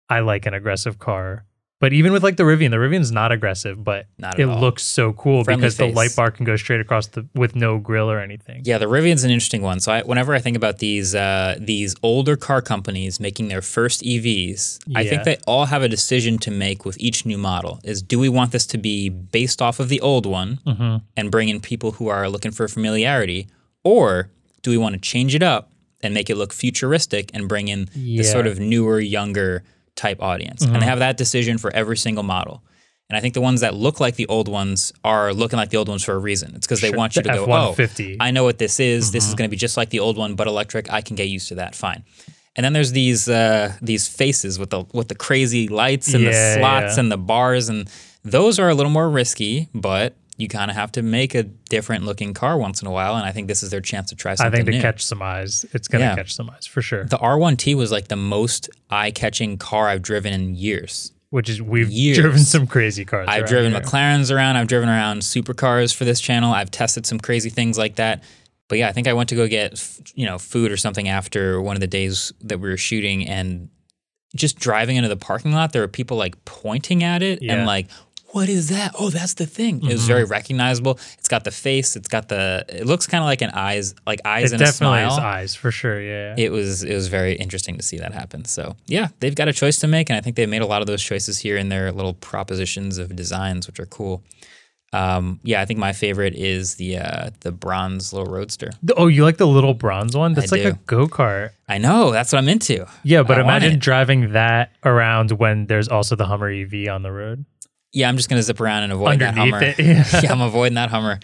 [SPEAKER 3] I like an aggressive car. But even with like the Rivian, the Rivian's not aggressive, but
[SPEAKER 1] Not
[SPEAKER 3] it
[SPEAKER 1] all.
[SPEAKER 3] looks so cool
[SPEAKER 1] Friendly
[SPEAKER 3] because the light bar can go straight across the with no grill or anything.
[SPEAKER 1] Yeah, the Rivian's an interesting one. So I, whenever I think about these uh, these older car companies making their first EVs, I think they all have a decision to make with each new model. Is do we want this to be based off of the old one
[SPEAKER 3] Mm-hmm.
[SPEAKER 1] and bring in people who are looking for familiarity, or do we want to change it up and make it look futuristic and bring in the sort of newer, younger type audience? And they have that decision for every single model. And I think the ones that look like the old ones are looking like the old ones for a reason. It's because they
[SPEAKER 3] Sure.
[SPEAKER 1] want you
[SPEAKER 3] The
[SPEAKER 1] to go, oh,
[SPEAKER 3] F-150.
[SPEAKER 1] I know what this is. This is
[SPEAKER 3] Mm-hmm.
[SPEAKER 1] going to be just like the old one, but electric. I can get used to that. Fine. And then there's these uh, these faces with the with the crazy lights and
[SPEAKER 3] Yeah,
[SPEAKER 1] the slots
[SPEAKER 3] yeah.
[SPEAKER 1] and the bars, and those are a little more risky. But you kind of have to make a different looking car once in a while, and I think this is their chance to try something.
[SPEAKER 3] I think to
[SPEAKER 1] new.
[SPEAKER 3] catch some eyes, it's gonna
[SPEAKER 1] Yeah.
[SPEAKER 3] catch some eyes for sure.
[SPEAKER 1] the R1T was like the most eye catching car I've driven in years.
[SPEAKER 3] Which is we've
[SPEAKER 1] Years.
[SPEAKER 3] driven some crazy cars.
[SPEAKER 1] I've driven
[SPEAKER 3] here.
[SPEAKER 1] McLarens around. I've driven around supercars for this channel. I've tested some crazy things like that. But yeah, I think I went to go get you know food or something after one of the days that we were shooting, and just driving into the parking lot, there were people like pointing at it
[SPEAKER 3] Yeah.
[SPEAKER 1] and like, "What is that? Oh, that's the thing." It was
[SPEAKER 3] Mm-hmm.
[SPEAKER 1] very recognizable. It's got the face. It's got the. It looks kind of like an eyes, like eyes
[SPEAKER 3] It
[SPEAKER 1] and a
[SPEAKER 3] definitely
[SPEAKER 1] smile
[SPEAKER 3] is eyes for sure. Yeah.
[SPEAKER 1] it was it was very interesting to see that happen. So yeah, they've got a choice to make, and I think they've made a lot of those choices here in their little propositions of designs, which are cool. Um, yeah, I think my favorite is the uh, the bronze little roadster.
[SPEAKER 3] Oh, you like the little bronze one? That's like a
[SPEAKER 1] do.
[SPEAKER 3] go kart.
[SPEAKER 1] I know that's what I'm into.
[SPEAKER 3] Yeah, but
[SPEAKER 1] I
[SPEAKER 3] imagine driving that around when there's also the Hummer EV on the road.
[SPEAKER 1] Yeah, I'm just gonna zip around and avoid that Hummer.
[SPEAKER 3] it, yeah.
[SPEAKER 1] yeah, I'm avoiding that Hummer.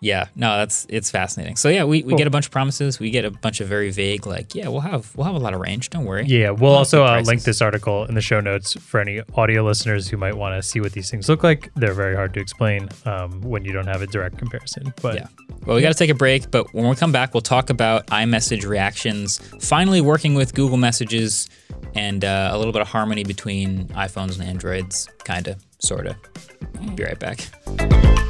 [SPEAKER 1] Yeah, no, that's it's fascinating. So yeah, we, we get a bunch of promises. We get a bunch of very vague, like yeah, we'll have we'll have a lot of range. Don't worry.
[SPEAKER 3] Yeah, we'll
[SPEAKER 1] Lots
[SPEAKER 3] also uh, link this article in the show notes for any audio listeners who might want to see what these things look like. They're very hard to explain um, when you don't have a direct comparison. But
[SPEAKER 1] Yeah. Well, we got to take a break, but when we come back, we'll talk about iMessage reactions, finally working with Google Messages, and uh, a little bit of harmony between iPhones and Androids, kind of, sort of. Be right back.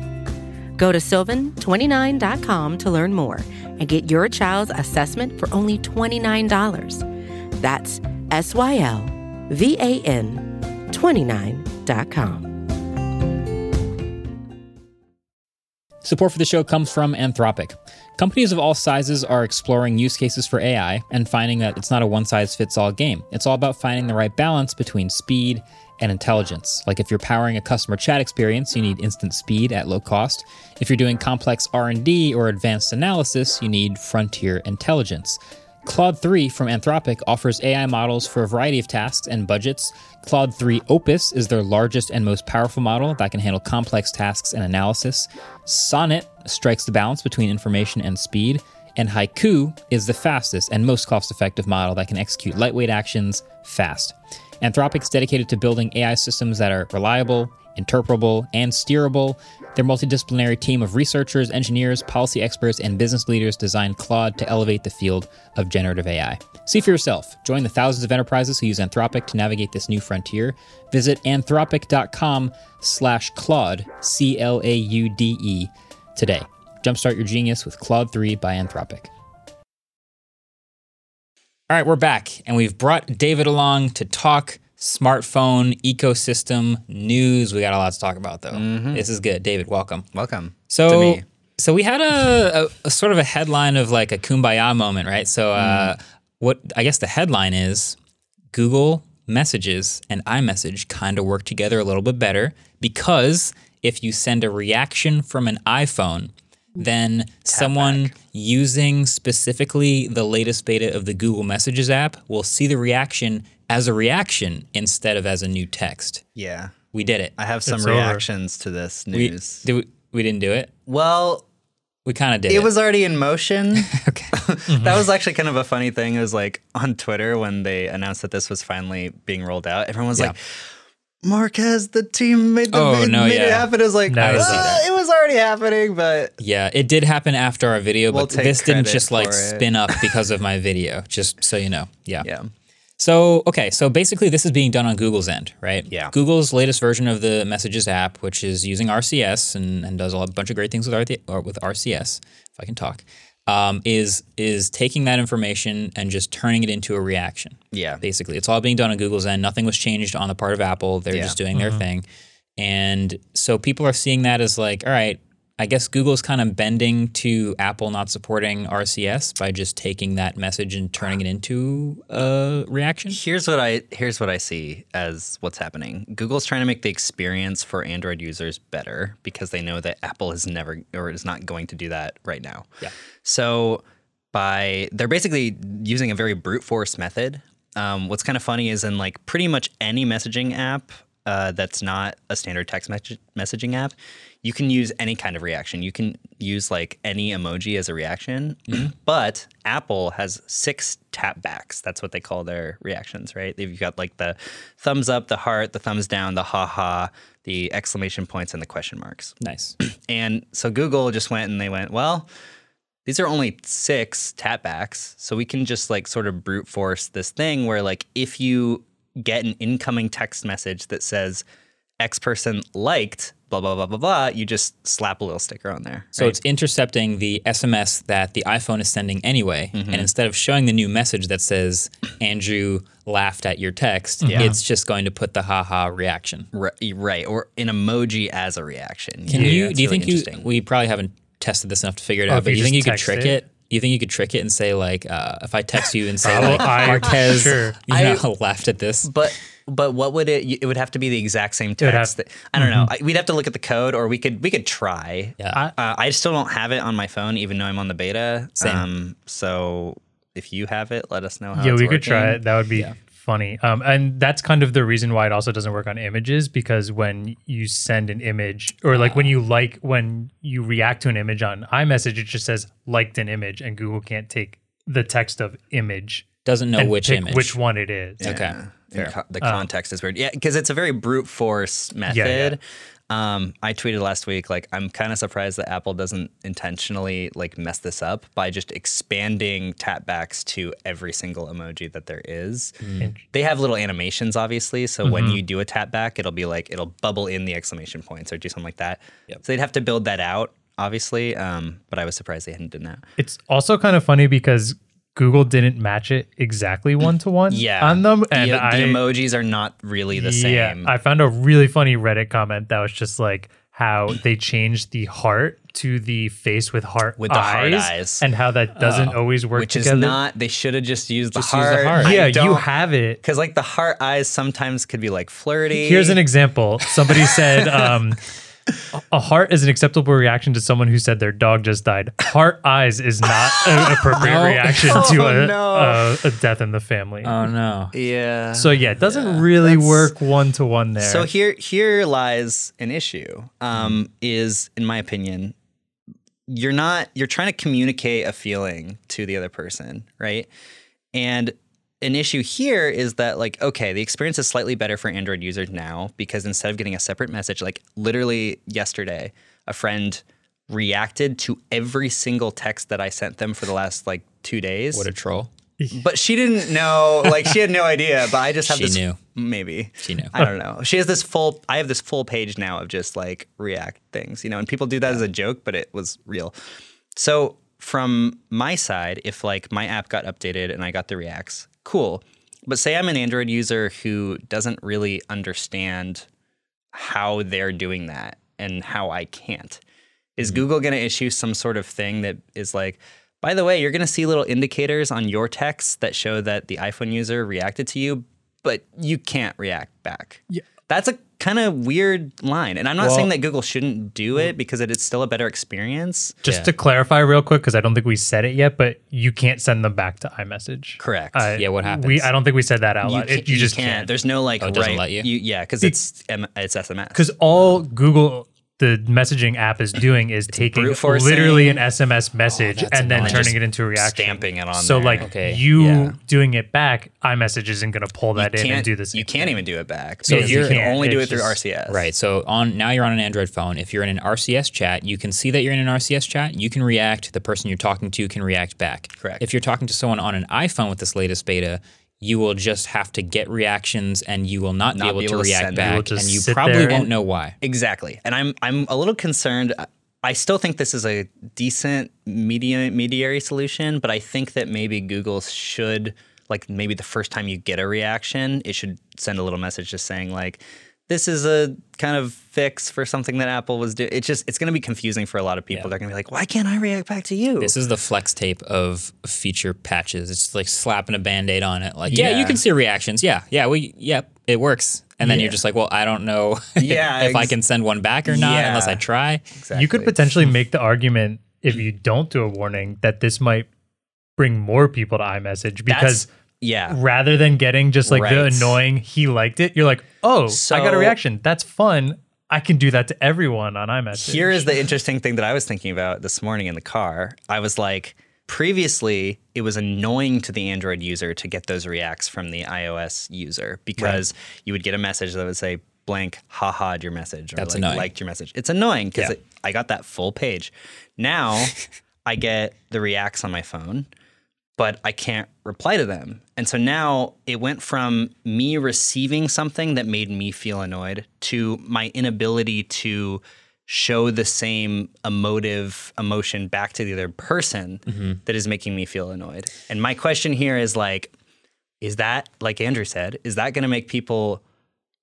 [SPEAKER 2] Go to sylvan29.com to learn more and get your child's assessment for only $29. That's S Y L V A N 29.com.
[SPEAKER 1] Support for the show comes from Anthropic. Companies of all sizes are exploring use cases for AI and finding that it's not a one size fits all game. It's all about finding the right balance between speed and intelligence. Like if you're powering a customer chat experience, you need instant speed at low cost. If you're doing complex R&D or advanced analysis, you need frontier intelligence. Claude 3 from Anthropic offers AI models for a variety of tasks and budgets. Claude 3 Opus is their largest and most powerful model that can handle complex tasks and analysis. Sonnet strikes the balance between information and speed. And Haiku is the fastest and most cost effective model that can execute lightweight actions fast. Anthropic's dedicated to building AI systems that are reliable, interpretable, and steerable. Their multidisciplinary team of researchers, engineers, policy experts, and business leaders designed Claude to elevate the field of generative AI. See for yourself. Join the thousands of enterprises who use Anthropic to navigate this new frontier. Visit anthropic.com slash Claude, C-L-A-U-D-E, today. Jumpstart your genius with Claude 3 by Anthropic. All right, we're back, and we've brought David along to talk smartphone ecosystem news. We got a lot to talk about, though. This is good. David, welcome.
[SPEAKER 4] Welcome.
[SPEAKER 1] So,
[SPEAKER 4] to me.
[SPEAKER 1] So we had a, a, a sort of a headline of like a kumbaya moment, right? So uh, what I guess the headline is Google Messages and iMessage kind of work together a little bit better because if you send a reaction from an iPhone, then someone using specifically the latest beta of the Google Messages app will see the reaction as a reaction instead of as a new text.
[SPEAKER 4] Yeah.
[SPEAKER 1] We did it.
[SPEAKER 4] I have some
[SPEAKER 3] It's over.
[SPEAKER 4] reactions to this
[SPEAKER 1] We,
[SPEAKER 4] news.
[SPEAKER 1] did we, we didn't do it.
[SPEAKER 4] well,
[SPEAKER 1] We kind of did it.
[SPEAKER 4] it was already in motion.
[SPEAKER 1] okay.
[SPEAKER 4] that was actually kind of a funny thing. It was like on Twitter when they announced that this was finally being rolled out. Everyone was
[SPEAKER 1] Yeah.
[SPEAKER 4] like, Marques, the team made the
[SPEAKER 1] Oh,
[SPEAKER 4] made,
[SPEAKER 1] no,
[SPEAKER 4] made it happen. It was like,
[SPEAKER 3] No, I didn't see
[SPEAKER 4] "Uh,
[SPEAKER 1] that.
[SPEAKER 4] it was already happening, but
[SPEAKER 1] Yeah, it did happen after our video,
[SPEAKER 4] We'll
[SPEAKER 1] but this didn't just like
[SPEAKER 4] it.
[SPEAKER 1] spin up because of my video. Just so you know. Yeah.
[SPEAKER 4] yeah.
[SPEAKER 1] So, okay, so basically this is being done on Google's end, right?
[SPEAKER 4] Yeah.
[SPEAKER 1] Google's latest version of the Messages app, which is using RCS and, and does a bunch of great things with, RT, or with RCS, if I can talk, um, is is taking that information and just turning it into a reaction.
[SPEAKER 4] Yeah.
[SPEAKER 1] Basically, it's all being done on Google's end. Nothing was changed on the part of Apple. They're
[SPEAKER 4] Yeah.
[SPEAKER 1] just doing their thing. And so people are seeing that as like, all right, I guess Google's kind of bending to Apple not supporting RCS by just taking that message and turning it into a reaction.
[SPEAKER 4] Here's what I here's what I see as what's happening. Google's trying to make the experience for Android users better because they know that Apple is never or is not going to do that right now.
[SPEAKER 1] Yeah.
[SPEAKER 4] So by they're basically using a very brute force method. Um, what's kind of funny is in like pretty much any messaging app uh, that's not a standard text message- messaging app, you can use any kind of reaction. You can use like any emoji as a reaction, mm-hmm. but Apple has six tapbacks. That's what they call their reactions, right? They've got like the thumbs up, the heart, the thumbs down, the ha ha, the exclamation points, and the question marks.
[SPEAKER 1] Nice.
[SPEAKER 4] And so Google just went and they went, well, these are only six tapbacks. So we can just like sort of brute force this thing where like if you get an incoming text message that says X person liked blah blah blah blah blah, you just slap a little sticker on there.
[SPEAKER 1] So it's intercepting the SMS that the iPhone is sending anyway, and instead of showing the new message that says Andrew laughed at your text, it's just going to put the haha reaction.
[SPEAKER 4] right, right, or an emoji as a reaction.
[SPEAKER 1] Can
[SPEAKER 4] Yeah,
[SPEAKER 1] you? Do you
[SPEAKER 4] really
[SPEAKER 1] think you? We probably haven't tested this enough to figure it
[SPEAKER 3] Oh,
[SPEAKER 1] out,
[SPEAKER 3] if
[SPEAKER 1] but
[SPEAKER 3] you
[SPEAKER 1] you think you could trick
[SPEAKER 3] it?
[SPEAKER 1] it? You think you could trick it and say like, uh, if I text you and say
[SPEAKER 3] Oh,
[SPEAKER 1] like,
[SPEAKER 3] I-
[SPEAKER 1] Marques,
[SPEAKER 3] sure.
[SPEAKER 1] you know, laughed at this.
[SPEAKER 4] But but what would it? It would have to be the exact same
[SPEAKER 3] would have-
[SPEAKER 4] text. that, I don't know. I, we'd have to look at the code, or we could we could try.
[SPEAKER 1] Yeah.
[SPEAKER 3] I-
[SPEAKER 4] Uh, I still don't have it on my phone, even though I'm on the beta.
[SPEAKER 1] Same.
[SPEAKER 4] Um, so if you have it, let us know how.
[SPEAKER 3] yeah,
[SPEAKER 4] it's
[SPEAKER 3] we could try it. That would be funny. Um, and that's kind of the reason why it also doesn't work on images because when you send an image or like when you like when you react to an image on iMessage, it just says liked an image, and Google can't take the text of image
[SPEAKER 1] Doesn't know
[SPEAKER 3] and
[SPEAKER 1] which
[SPEAKER 3] pick
[SPEAKER 1] image.
[SPEAKER 3] which one it is.
[SPEAKER 1] Okay.
[SPEAKER 4] Yeah.
[SPEAKER 1] Fair.
[SPEAKER 4] And co- the context is weird. Yeah, because it's a very brute force method. Um, I tweeted last week like I'm kind of surprised that Apple doesn't intentionally like mess this up by just expanding tapbacks to every single emoji that there is. They have little animations, obviously. So when you do a tapback, it'll be like it'll bubble in the exclamation points or do something like that.
[SPEAKER 1] Yep.
[SPEAKER 4] So they'd have to build that out, obviously. Um, but I was surprised they hadn't done that.
[SPEAKER 3] It's also kind of funny because Google didn't match it exactly one to one
[SPEAKER 4] Yeah,
[SPEAKER 3] on them, and
[SPEAKER 4] the
[SPEAKER 3] I
[SPEAKER 4] emojis are not really the same.
[SPEAKER 3] Yeah, I found a really funny Reddit comment that was just like how they changed the heart to the face with heart
[SPEAKER 4] With the
[SPEAKER 3] eyes,
[SPEAKER 4] heart eyes.
[SPEAKER 3] and how that doesn't always work
[SPEAKER 4] which
[SPEAKER 3] together.
[SPEAKER 4] is not. They should have just used
[SPEAKER 1] Just
[SPEAKER 4] the
[SPEAKER 1] use the
[SPEAKER 4] heart.
[SPEAKER 1] heart.
[SPEAKER 3] Yeah, you have it.
[SPEAKER 4] Because like the heart eyes sometimes could be like flirty.
[SPEAKER 3] Here's an example. Somebody said um, a- a heart is an acceptable reaction to someone who said their dog just died. Heart eyes is not an appropriate
[SPEAKER 1] No.
[SPEAKER 3] reaction to
[SPEAKER 4] Oh,
[SPEAKER 3] a,
[SPEAKER 4] no.
[SPEAKER 3] a, a death in the family.
[SPEAKER 1] Oh no.
[SPEAKER 4] Yeah.
[SPEAKER 3] so yeah, it doesn't really
[SPEAKER 4] that's-
[SPEAKER 3] work one to one there.
[SPEAKER 4] So here here lies an issue. Um, is in my opinion, you're not you're trying to communicate a feeling to the other person, right? And an issue here is that like okay, the experience is slightly better for Android users now because instead of getting a separate message, like literally yesterday, a friend reacted to every single text that I sent them for the last like two days.
[SPEAKER 1] What a troll.
[SPEAKER 4] But she didn't know, like she had no idea. But I just have
[SPEAKER 1] She
[SPEAKER 4] this.
[SPEAKER 1] knew.
[SPEAKER 4] Maybe
[SPEAKER 1] She knew.
[SPEAKER 4] I don't know. She has this full. I have this full page now of just like react things, you know. And people do that as a joke, but it was real. So from my side, if like my app got updated and I got the reacts, cool. But say I'm an Android user who doesn't really understand how they're doing that and how I can't. Is
[SPEAKER 1] Mm-hmm.
[SPEAKER 4] Google going to issue some sort of thing that is like, by the way, you're going to see little indicators on your text that show that the iPhone user reacted to you, but you can't react back.
[SPEAKER 3] Yeah.
[SPEAKER 4] That's a kind of weird line. And I'm not
[SPEAKER 3] Well-
[SPEAKER 4] saying that Google shouldn't do it because it is still a better experience.
[SPEAKER 3] Just
[SPEAKER 1] Yeah.
[SPEAKER 3] to clarify real quick, because I don't think we said it yet, but you can't send them back to iMessage.
[SPEAKER 4] Correct.
[SPEAKER 3] Uh,
[SPEAKER 1] Yeah, what
[SPEAKER 3] We
[SPEAKER 1] happens?
[SPEAKER 3] I don't think we said that out
[SPEAKER 4] you,
[SPEAKER 3] loud.
[SPEAKER 4] ca-
[SPEAKER 3] It- you, just
[SPEAKER 4] can't.
[SPEAKER 3] can't.
[SPEAKER 4] There's no like
[SPEAKER 1] Oh, it doesn't
[SPEAKER 4] right.
[SPEAKER 1] let you?
[SPEAKER 4] yeah, because it's it's SMS.
[SPEAKER 3] Because all Google the messaging app is doing is taking literally an SMS message oh,
[SPEAKER 1] that's
[SPEAKER 3] and then
[SPEAKER 1] annoying.
[SPEAKER 3] turning
[SPEAKER 4] Just
[SPEAKER 3] it into a reaction.
[SPEAKER 4] stamping it on
[SPEAKER 3] So
[SPEAKER 4] there.
[SPEAKER 3] like
[SPEAKER 1] Okay,
[SPEAKER 3] you
[SPEAKER 4] yeah.
[SPEAKER 3] doing it back, iMessage isn't going to pull that in and do this.
[SPEAKER 4] You can't even do it back.
[SPEAKER 1] So
[SPEAKER 4] So
[SPEAKER 1] if
[SPEAKER 4] you
[SPEAKER 1] you're-
[SPEAKER 4] can
[SPEAKER 3] can't,
[SPEAKER 4] only do it through
[SPEAKER 3] just-
[SPEAKER 4] RCS.
[SPEAKER 1] Right. So on now you're on an Android phone. If you're in an RCS chat, you can see that you're in an RCS chat. You can react. The person you're talking to can react back.
[SPEAKER 4] Correct.
[SPEAKER 1] If you're talking to someone on an iPhone with this latest beta, you will just have to get reactions and you will not,
[SPEAKER 4] Not
[SPEAKER 1] be able
[SPEAKER 4] be
[SPEAKER 1] to
[SPEAKER 4] able to
[SPEAKER 1] react
[SPEAKER 4] send it. You
[SPEAKER 1] back,
[SPEAKER 3] will just
[SPEAKER 1] and you probably won't
[SPEAKER 3] and-
[SPEAKER 1] know why.
[SPEAKER 4] Exactly. And I'm I'm a little concerned. I still think this is a decent media mediary solution, but I think that maybe Google should like maybe the first time you get a reaction, it should send a little message just saying like this is a kind of fix for something that Apple was doing. It's just it's going to be confusing for a lot of people.
[SPEAKER 1] Yeah.
[SPEAKER 4] They're going to be like, "Why can't I react back to you?"
[SPEAKER 1] This is the flex tape of feature patches. It's like slapping a band-aid on it. Like, yeah, you can see reactions. Yeah, yeah, we yep, it works. And then
[SPEAKER 4] Yeah.
[SPEAKER 1] you're just like, well, I don't know
[SPEAKER 4] Yeah,
[SPEAKER 1] if I can send one back or not unless I try.
[SPEAKER 4] exactly.
[SPEAKER 3] You could potentially make the argument if you don't do a warning that this might bring more people to iMessage because
[SPEAKER 4] That's- yeah.
[SPEAKER 3] rather than getting just like the annoying he liked it, you're like, oh, I got a reaction. That's fun. I can do that to everyone on iMessage.
[SPEAKER 4] Here is the interesting thing that I was thinking about this morning in the car. I was like, previously, it was annoying to the Android user to get those reacts from the iOS user because you would get a message that would say, blank, haha, your message, or
[SPEAKER 1] That's
[SPEAKER 4] like,
[SPEAKER 1] annoying.
[SPEAKER 4] liked your message. It's annoying because
[SPEAKER 1] Yeah.
[SPEAKER 4] I got that full page. Now I get the reacts on my phone, but I can't reply to them. And so now it went from me receiving something that made me feel annoyed to my inability to show the same emotive emotion back to the other person mm-hmm. that is making me feel annoyed. And my question here is like, is that, like Andrew said, is that going to make people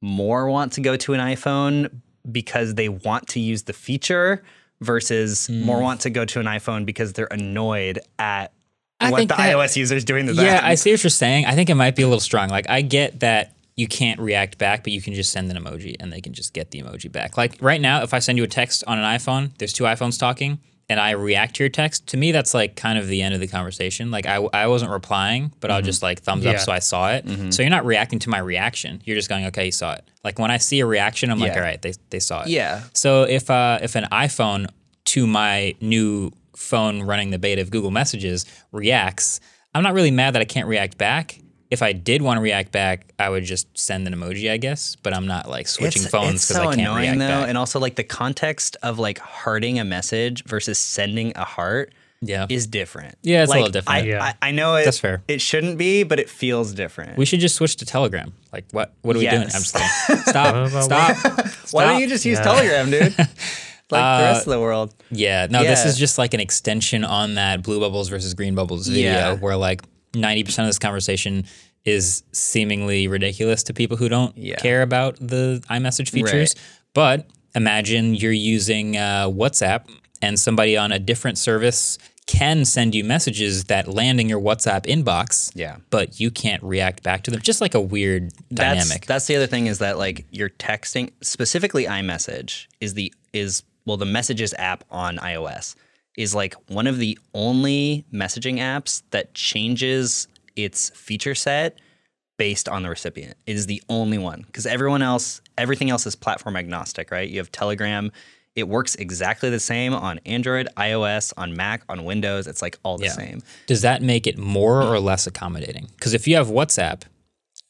[SPEAKER 4] more want to go to an iPhone because they want to use the feature versus more mm. want to go to an iPhone because they're annoyed at
[SPEAKER 1] I
[SPEAKER 4] what the
[SPEAKER 1] that-
[SPEAKER 4] iOS users doing to
[SPEAKER 1] Yeah,
[SPEAKER 4] them.
[SPEAKER 1] I see what you're saying. I think it might be a little strong. Like, I get that you can't react back, but you can just send an emoji and they can just get the emoji back. Like, right now, if I send you a text on an iPhone, there's two iPhones talking, and I react to your text, to me, that's like kind of the end of the conversation. Like, I, I wasn't replying, but I'll just like thumbs
[SPEAKER 3] Yeah.
[SPEAKER 1] up so I saw it. So you're not reacting to my reaction. You're just going, okay, you saw it. Like, when I see a reaction, I'm like, all right, they, they saw it.
[SPEAKER 4] Yeah.
[SPEAKER 1] So if uh, if an iPhone to my new phone running the beta of Google Messages reacts, I'm not really mad that I can't react back. If I did want to react back, I would just send an emoji, I guess. But I'm not like switching
[SPEAKER 4] it's,
[SPEAKER 1] phones because
[SPEAKER 4] so
[SPEAKER 1] I can't
[SPEAKER 4] annoying
[SPEAKER 1] react
[SPEAKER 4] though,
[SPEAKER 1] back.
[SPEAKER 4] and also like the context of like hearting a message versus sending a heart
[SPEAKER 1] yeah,
[SPEAKER 4] is different.
[SPEAKER 1] Yeah, it's a little different.
[SPEAKER 4] I,
[SPEAKER 3] Yeah.
[SPEAKER 4] I, I know it,
[SPEAKER 1] That's fair.
[SPEAKER 4] It shouldn't be, but it feels different.
[SPEAKER 1] we should just switch to Telegram. Like what? What are we doing? I'm just kidding. Stop. Stop.
[SPEAKER 4] Why don't you just use
[SPEAKER 3] Yeah.
[SPEAKER 4] Telegram, dude? like
[SPEAKER 1] Uh,
[SPEAKER 4] the rest of the world.
[SPEAKER 1] Yeah, no, this is just like an extension on that blue bubbles versus green bubbles video
[SPEAKER 4] Yeah.
[SPEAKER 1] where like 90% of this conversation is seemingly ridiculous to people who don't
[SPEAKER 4] Yeah.
[SPEAKER 1] care about the iMessage features. But imagine you're using uh, WhatsApp and somebody on a different service can send you messages that land in your WhatsApp inbox.
[SPEAKER 4] Yeah.
[SPEAKER 1] But you can't react back to them. Just like a weird
[SPEAKER 4] That's,
[SPEAKER 1] dynamic.
[SPEAKER 4] That's the other thing is that like you're texting specifically iMessage is the is well the Messages app on iOS is like one of the only messaging apps that changes its feature set based on the recipient. It is the only one because everyone else everything else is platform agnostic, right? You have Telegram. It works exactly the same on Android, iOS, on Mac, on Windows. It's like all the
[SPEAKER 1] Yeah.
[SPEAKER 4] same.
[SPEAKER 1] Does that make it more or less accommodating? Because if you have WhatsApp,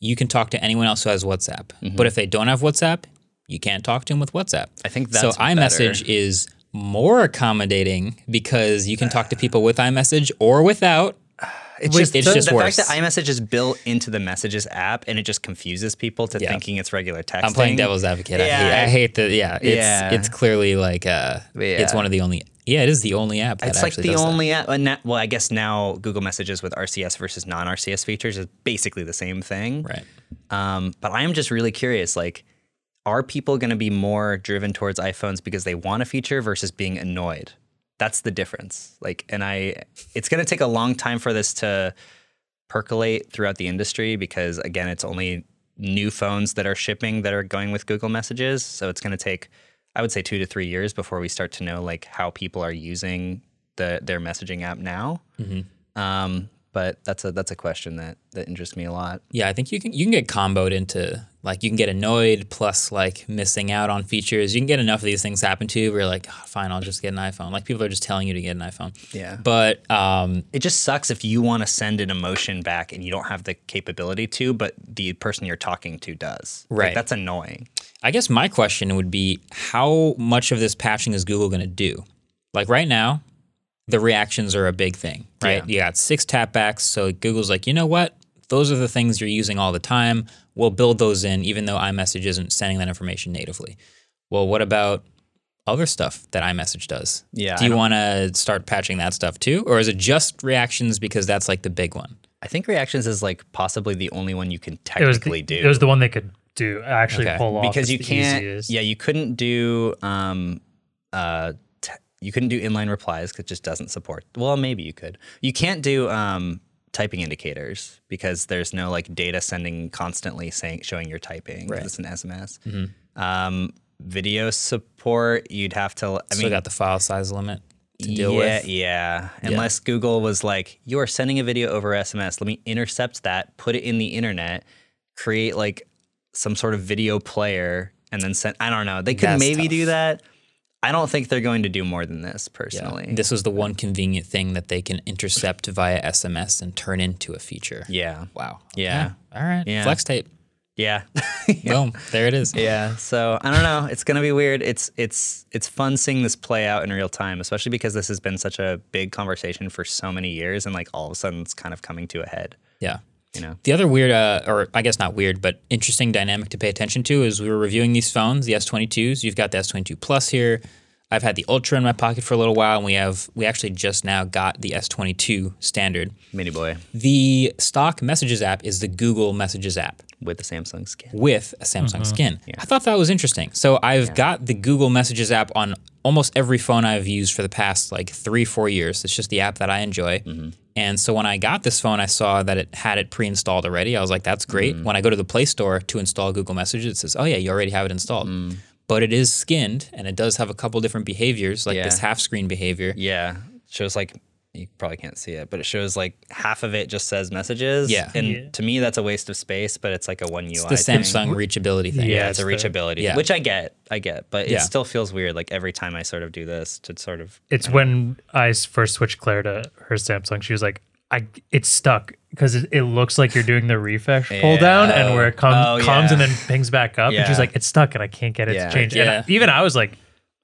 [SPEAKER 1] you can talk to anyone else who has WhatsApp. Mm-hmm. But if they don't have WhatsApp, you can't talk to them with WhatsApp.
[SPEAKER 4] I think that's so.
[SPEAKER 1] iMessage
[SPEAKER 4] better.
[SPEAKER 1] is more accommodating because you can talk to people with iMessage or without.
[SPEAKER 4] It's just,
[SPEAKER 1] it's
[SPEAKER 4] the,
[SPEAKER 1] just
[SPEAKER 4] the
[SPEAKER 1] worse.
[SPEAKER 4] fact that iMessage is built into the Messages app and it just confuses people to
[SPEAKER 1] Yeah.
[SPEAKER 4] thinking it's regular text.
[SPEAKER 1] I'm playing devil's advocate. I,
[SPEAKER 4] Yeah.
[SPEAKER 1] hate, I hate the yeah. It's
[SPEAKER 4] Yeah.
[SPEAKER 1] it's clearly like uh, it's one of the only. Yeah, it is the only app. That
[SPEAKER 4] It's like the
[SPEAKER 1] does that.
[SPEAKER 4] only app. and na- Well, I guess now Google Messages with RCS versus non-RCS features is basically the same thing.
[SPEAKER 1] right.
[SPEAKER 4] Um, but I am just really curious. Like, are people going to be more driven towards iPhones because they want a feature versus being annoyed? That's the difference. Like, and I, it's going to take a long time for this to percolate throughout the industry because, again, it's only new phones that are shipping that are going with Google Messages. So it's going to take, I would say, two to three years before we start to know like how people are using the their messaging app now. Um, but that's a that's a question that that interests me a lot.
[SPEAKER 1] Yeah, I think you can you can get comboed into like you can get annoyed plus like missing out on features. You can get enough of these things happen to you where you're like, "Oh, fine, I'll just get an iPhone. Like people are just telling you to get an iPhone.
[SPEAKER 4] Yeah.
[SPEAKER 1] But um,
[SPEAKER 4] It just sucks if you want to send an emotion back and you don't have the capability to, but the person you're talking to does. Like,
[SPEAKER 1] Right.
[SPEAKER 4] that's annoying.
[SPEAKER 1] I guess my question would be how much of this patching is Google going to do? Like right now, the reactions are a big thing, right?
[SPEAKER 4] Yeah.
[SPEAKER 1] You got six tapbacks. So Google's like, you know what? Those are the things you're using all the time. We'll build those in, even though iMessage isn't sending that information natively. Well, what about other stuff that iMessage does?
[SPEAKER 4] Yeah,
[SPEAKER 1] Do you want to start patching that stuff too? Or is it just reactions because that's like the big one?
[SPEAKER 4] I think reactions is like possibly the only one you can
[SPEAKER 3] It
[SPEAKER 4] technically
[SPEAKER 3] the,
[SPEAKER 4] do.
[SPEAKER 3] it was the one they could do actually
[SPEAKER 1] Okay.
[SPEAKER 3] pull off
[SPEAKER 4] because you can't
[SPEAKER 3] easiest.
[SPEAKER 4] yeah you couldn't do um uh t- you couldn't do inline replies because it just doesn't support well maybe you could you can't do um typing indicators because there's no like data sending constantly saying showing you're typing
[SPEAKER 1] Right.
[SPEAKER 4] it's an sms um video support you'd have to i
[SPEAKER 1] Still
[SPEAKER 4] mean
[SPEAKER 1] got the file size limit to deal
[SPEAKER 4] yeah,
[SPEAKER 1] with.
[SPEAKER 4] Yeah, Unless Google was like, you are sending a video over SMS. Let me intercept that, put it in the internet, create like some sort of video player, and then send. I don't know. They could
[SPEAKER 1] That's
[SPEAKER 4] maybe
[SPEAKER 1] tough.
[SPEAKER 4] do that. I don't think they're going to do more than this, personally. Yeah.
[SPEAKER 1] This was the one convenient thing that they can intercept via SMS and turn into a feature.
[SPEAKER 4] Yeah.
[SPEAKER 1] Wow.
[SPEAKER 4] Yeah.
[SPEAKER 1] All right.
[SPEAKER 4] Yeah.
[SPEAKER 1] Flex tape.
[SPEAKER 4] Yeah.
[SPEAKER 1] Boom. There it is.
[SPEAKER 4] Yeah, so I don't know. It's gonna be weird. It's it's it's fun seeing this play out in real time, especially because this has been such a big conversation for so many years, and like all of a sudden it's kind of coming to a head.
[SPEAKER 1] Yeah.
[SPEAKER 4] You know?
[SPEAKER 1] The other weird, uh, or I guess not weird, but interesting dynamic to pay attention to is we were reviewing these phones, the S22s. You've got the S22 Plus here. I've had the Ultra in my pocket for a little while, and we have we actually just now got the S22 standard.
[SPEAKER 4] Mini boy
[SPEAKER 1] The stock Messages app is the Google Messages app.
[SPEAKER 4] with a Samsung skin.
[SPEAKER 1] with a Samsung skin. Yeah. I thought that was interesting. So I've got the Google Messages app on almost every phone I've used for the past like three, four years. It's just the app that I enjoy. Mm-hmm. And so when I got this phone, I saw that it had it pre-installed already. I was like, that's great. Mm-hmm. When I go to the Play Store to install Google Messages, it says, oh yeah, you already have it installed. Mm. But it is skinned and it does have a couple different behaviors, like
[SPEAKER 4] Yeah.
[SPEAKER 1] this half screen behavior.
[SPEAKER 4] Yeah, shows like you probably can't see it, but it shows like half of it just says messages.
[SPEAKER 1] Yeah.
[SPEAKER 4] and
[SPEAKER 3] Yeah.
[SPEAKER 4] to me that's a waste of space, but it's like a one UI.
[SPEAKER 1] It's the
[SPEAKER 4] thing.
[SPEAKER 1] Samsung reachability thing.
[SPEAKER 3] Yeah,
[SPEAKER 4] Yeah, it's a
[SPEAKER 3] it's the-
[SPEAKER 4] reachability,
[SPEAKER 1] yeah.
[SPEAKER 4] which I get, I get, but it
[SPEAKER 1] Yeah.
[SPEAKER 4] still feels weird. Like every time I sort of do this to sort of
[SPEAKER 3] It's when I first switched Claire to her Samsung. She was like, "I it's stuck because it, it looks like you're doing the refresh pull down, and where it comes
[SPEAKER 4] Oh,
[SPEAKER 3] comes and then pings back up, and she's like, it's stuck, and I can't get it
[SPEAKER 4] Yeah.
[SPEAKER 3] to change.
[SPEAKER 1] Yeah.
[SPEAKER 3] And I- even I was like,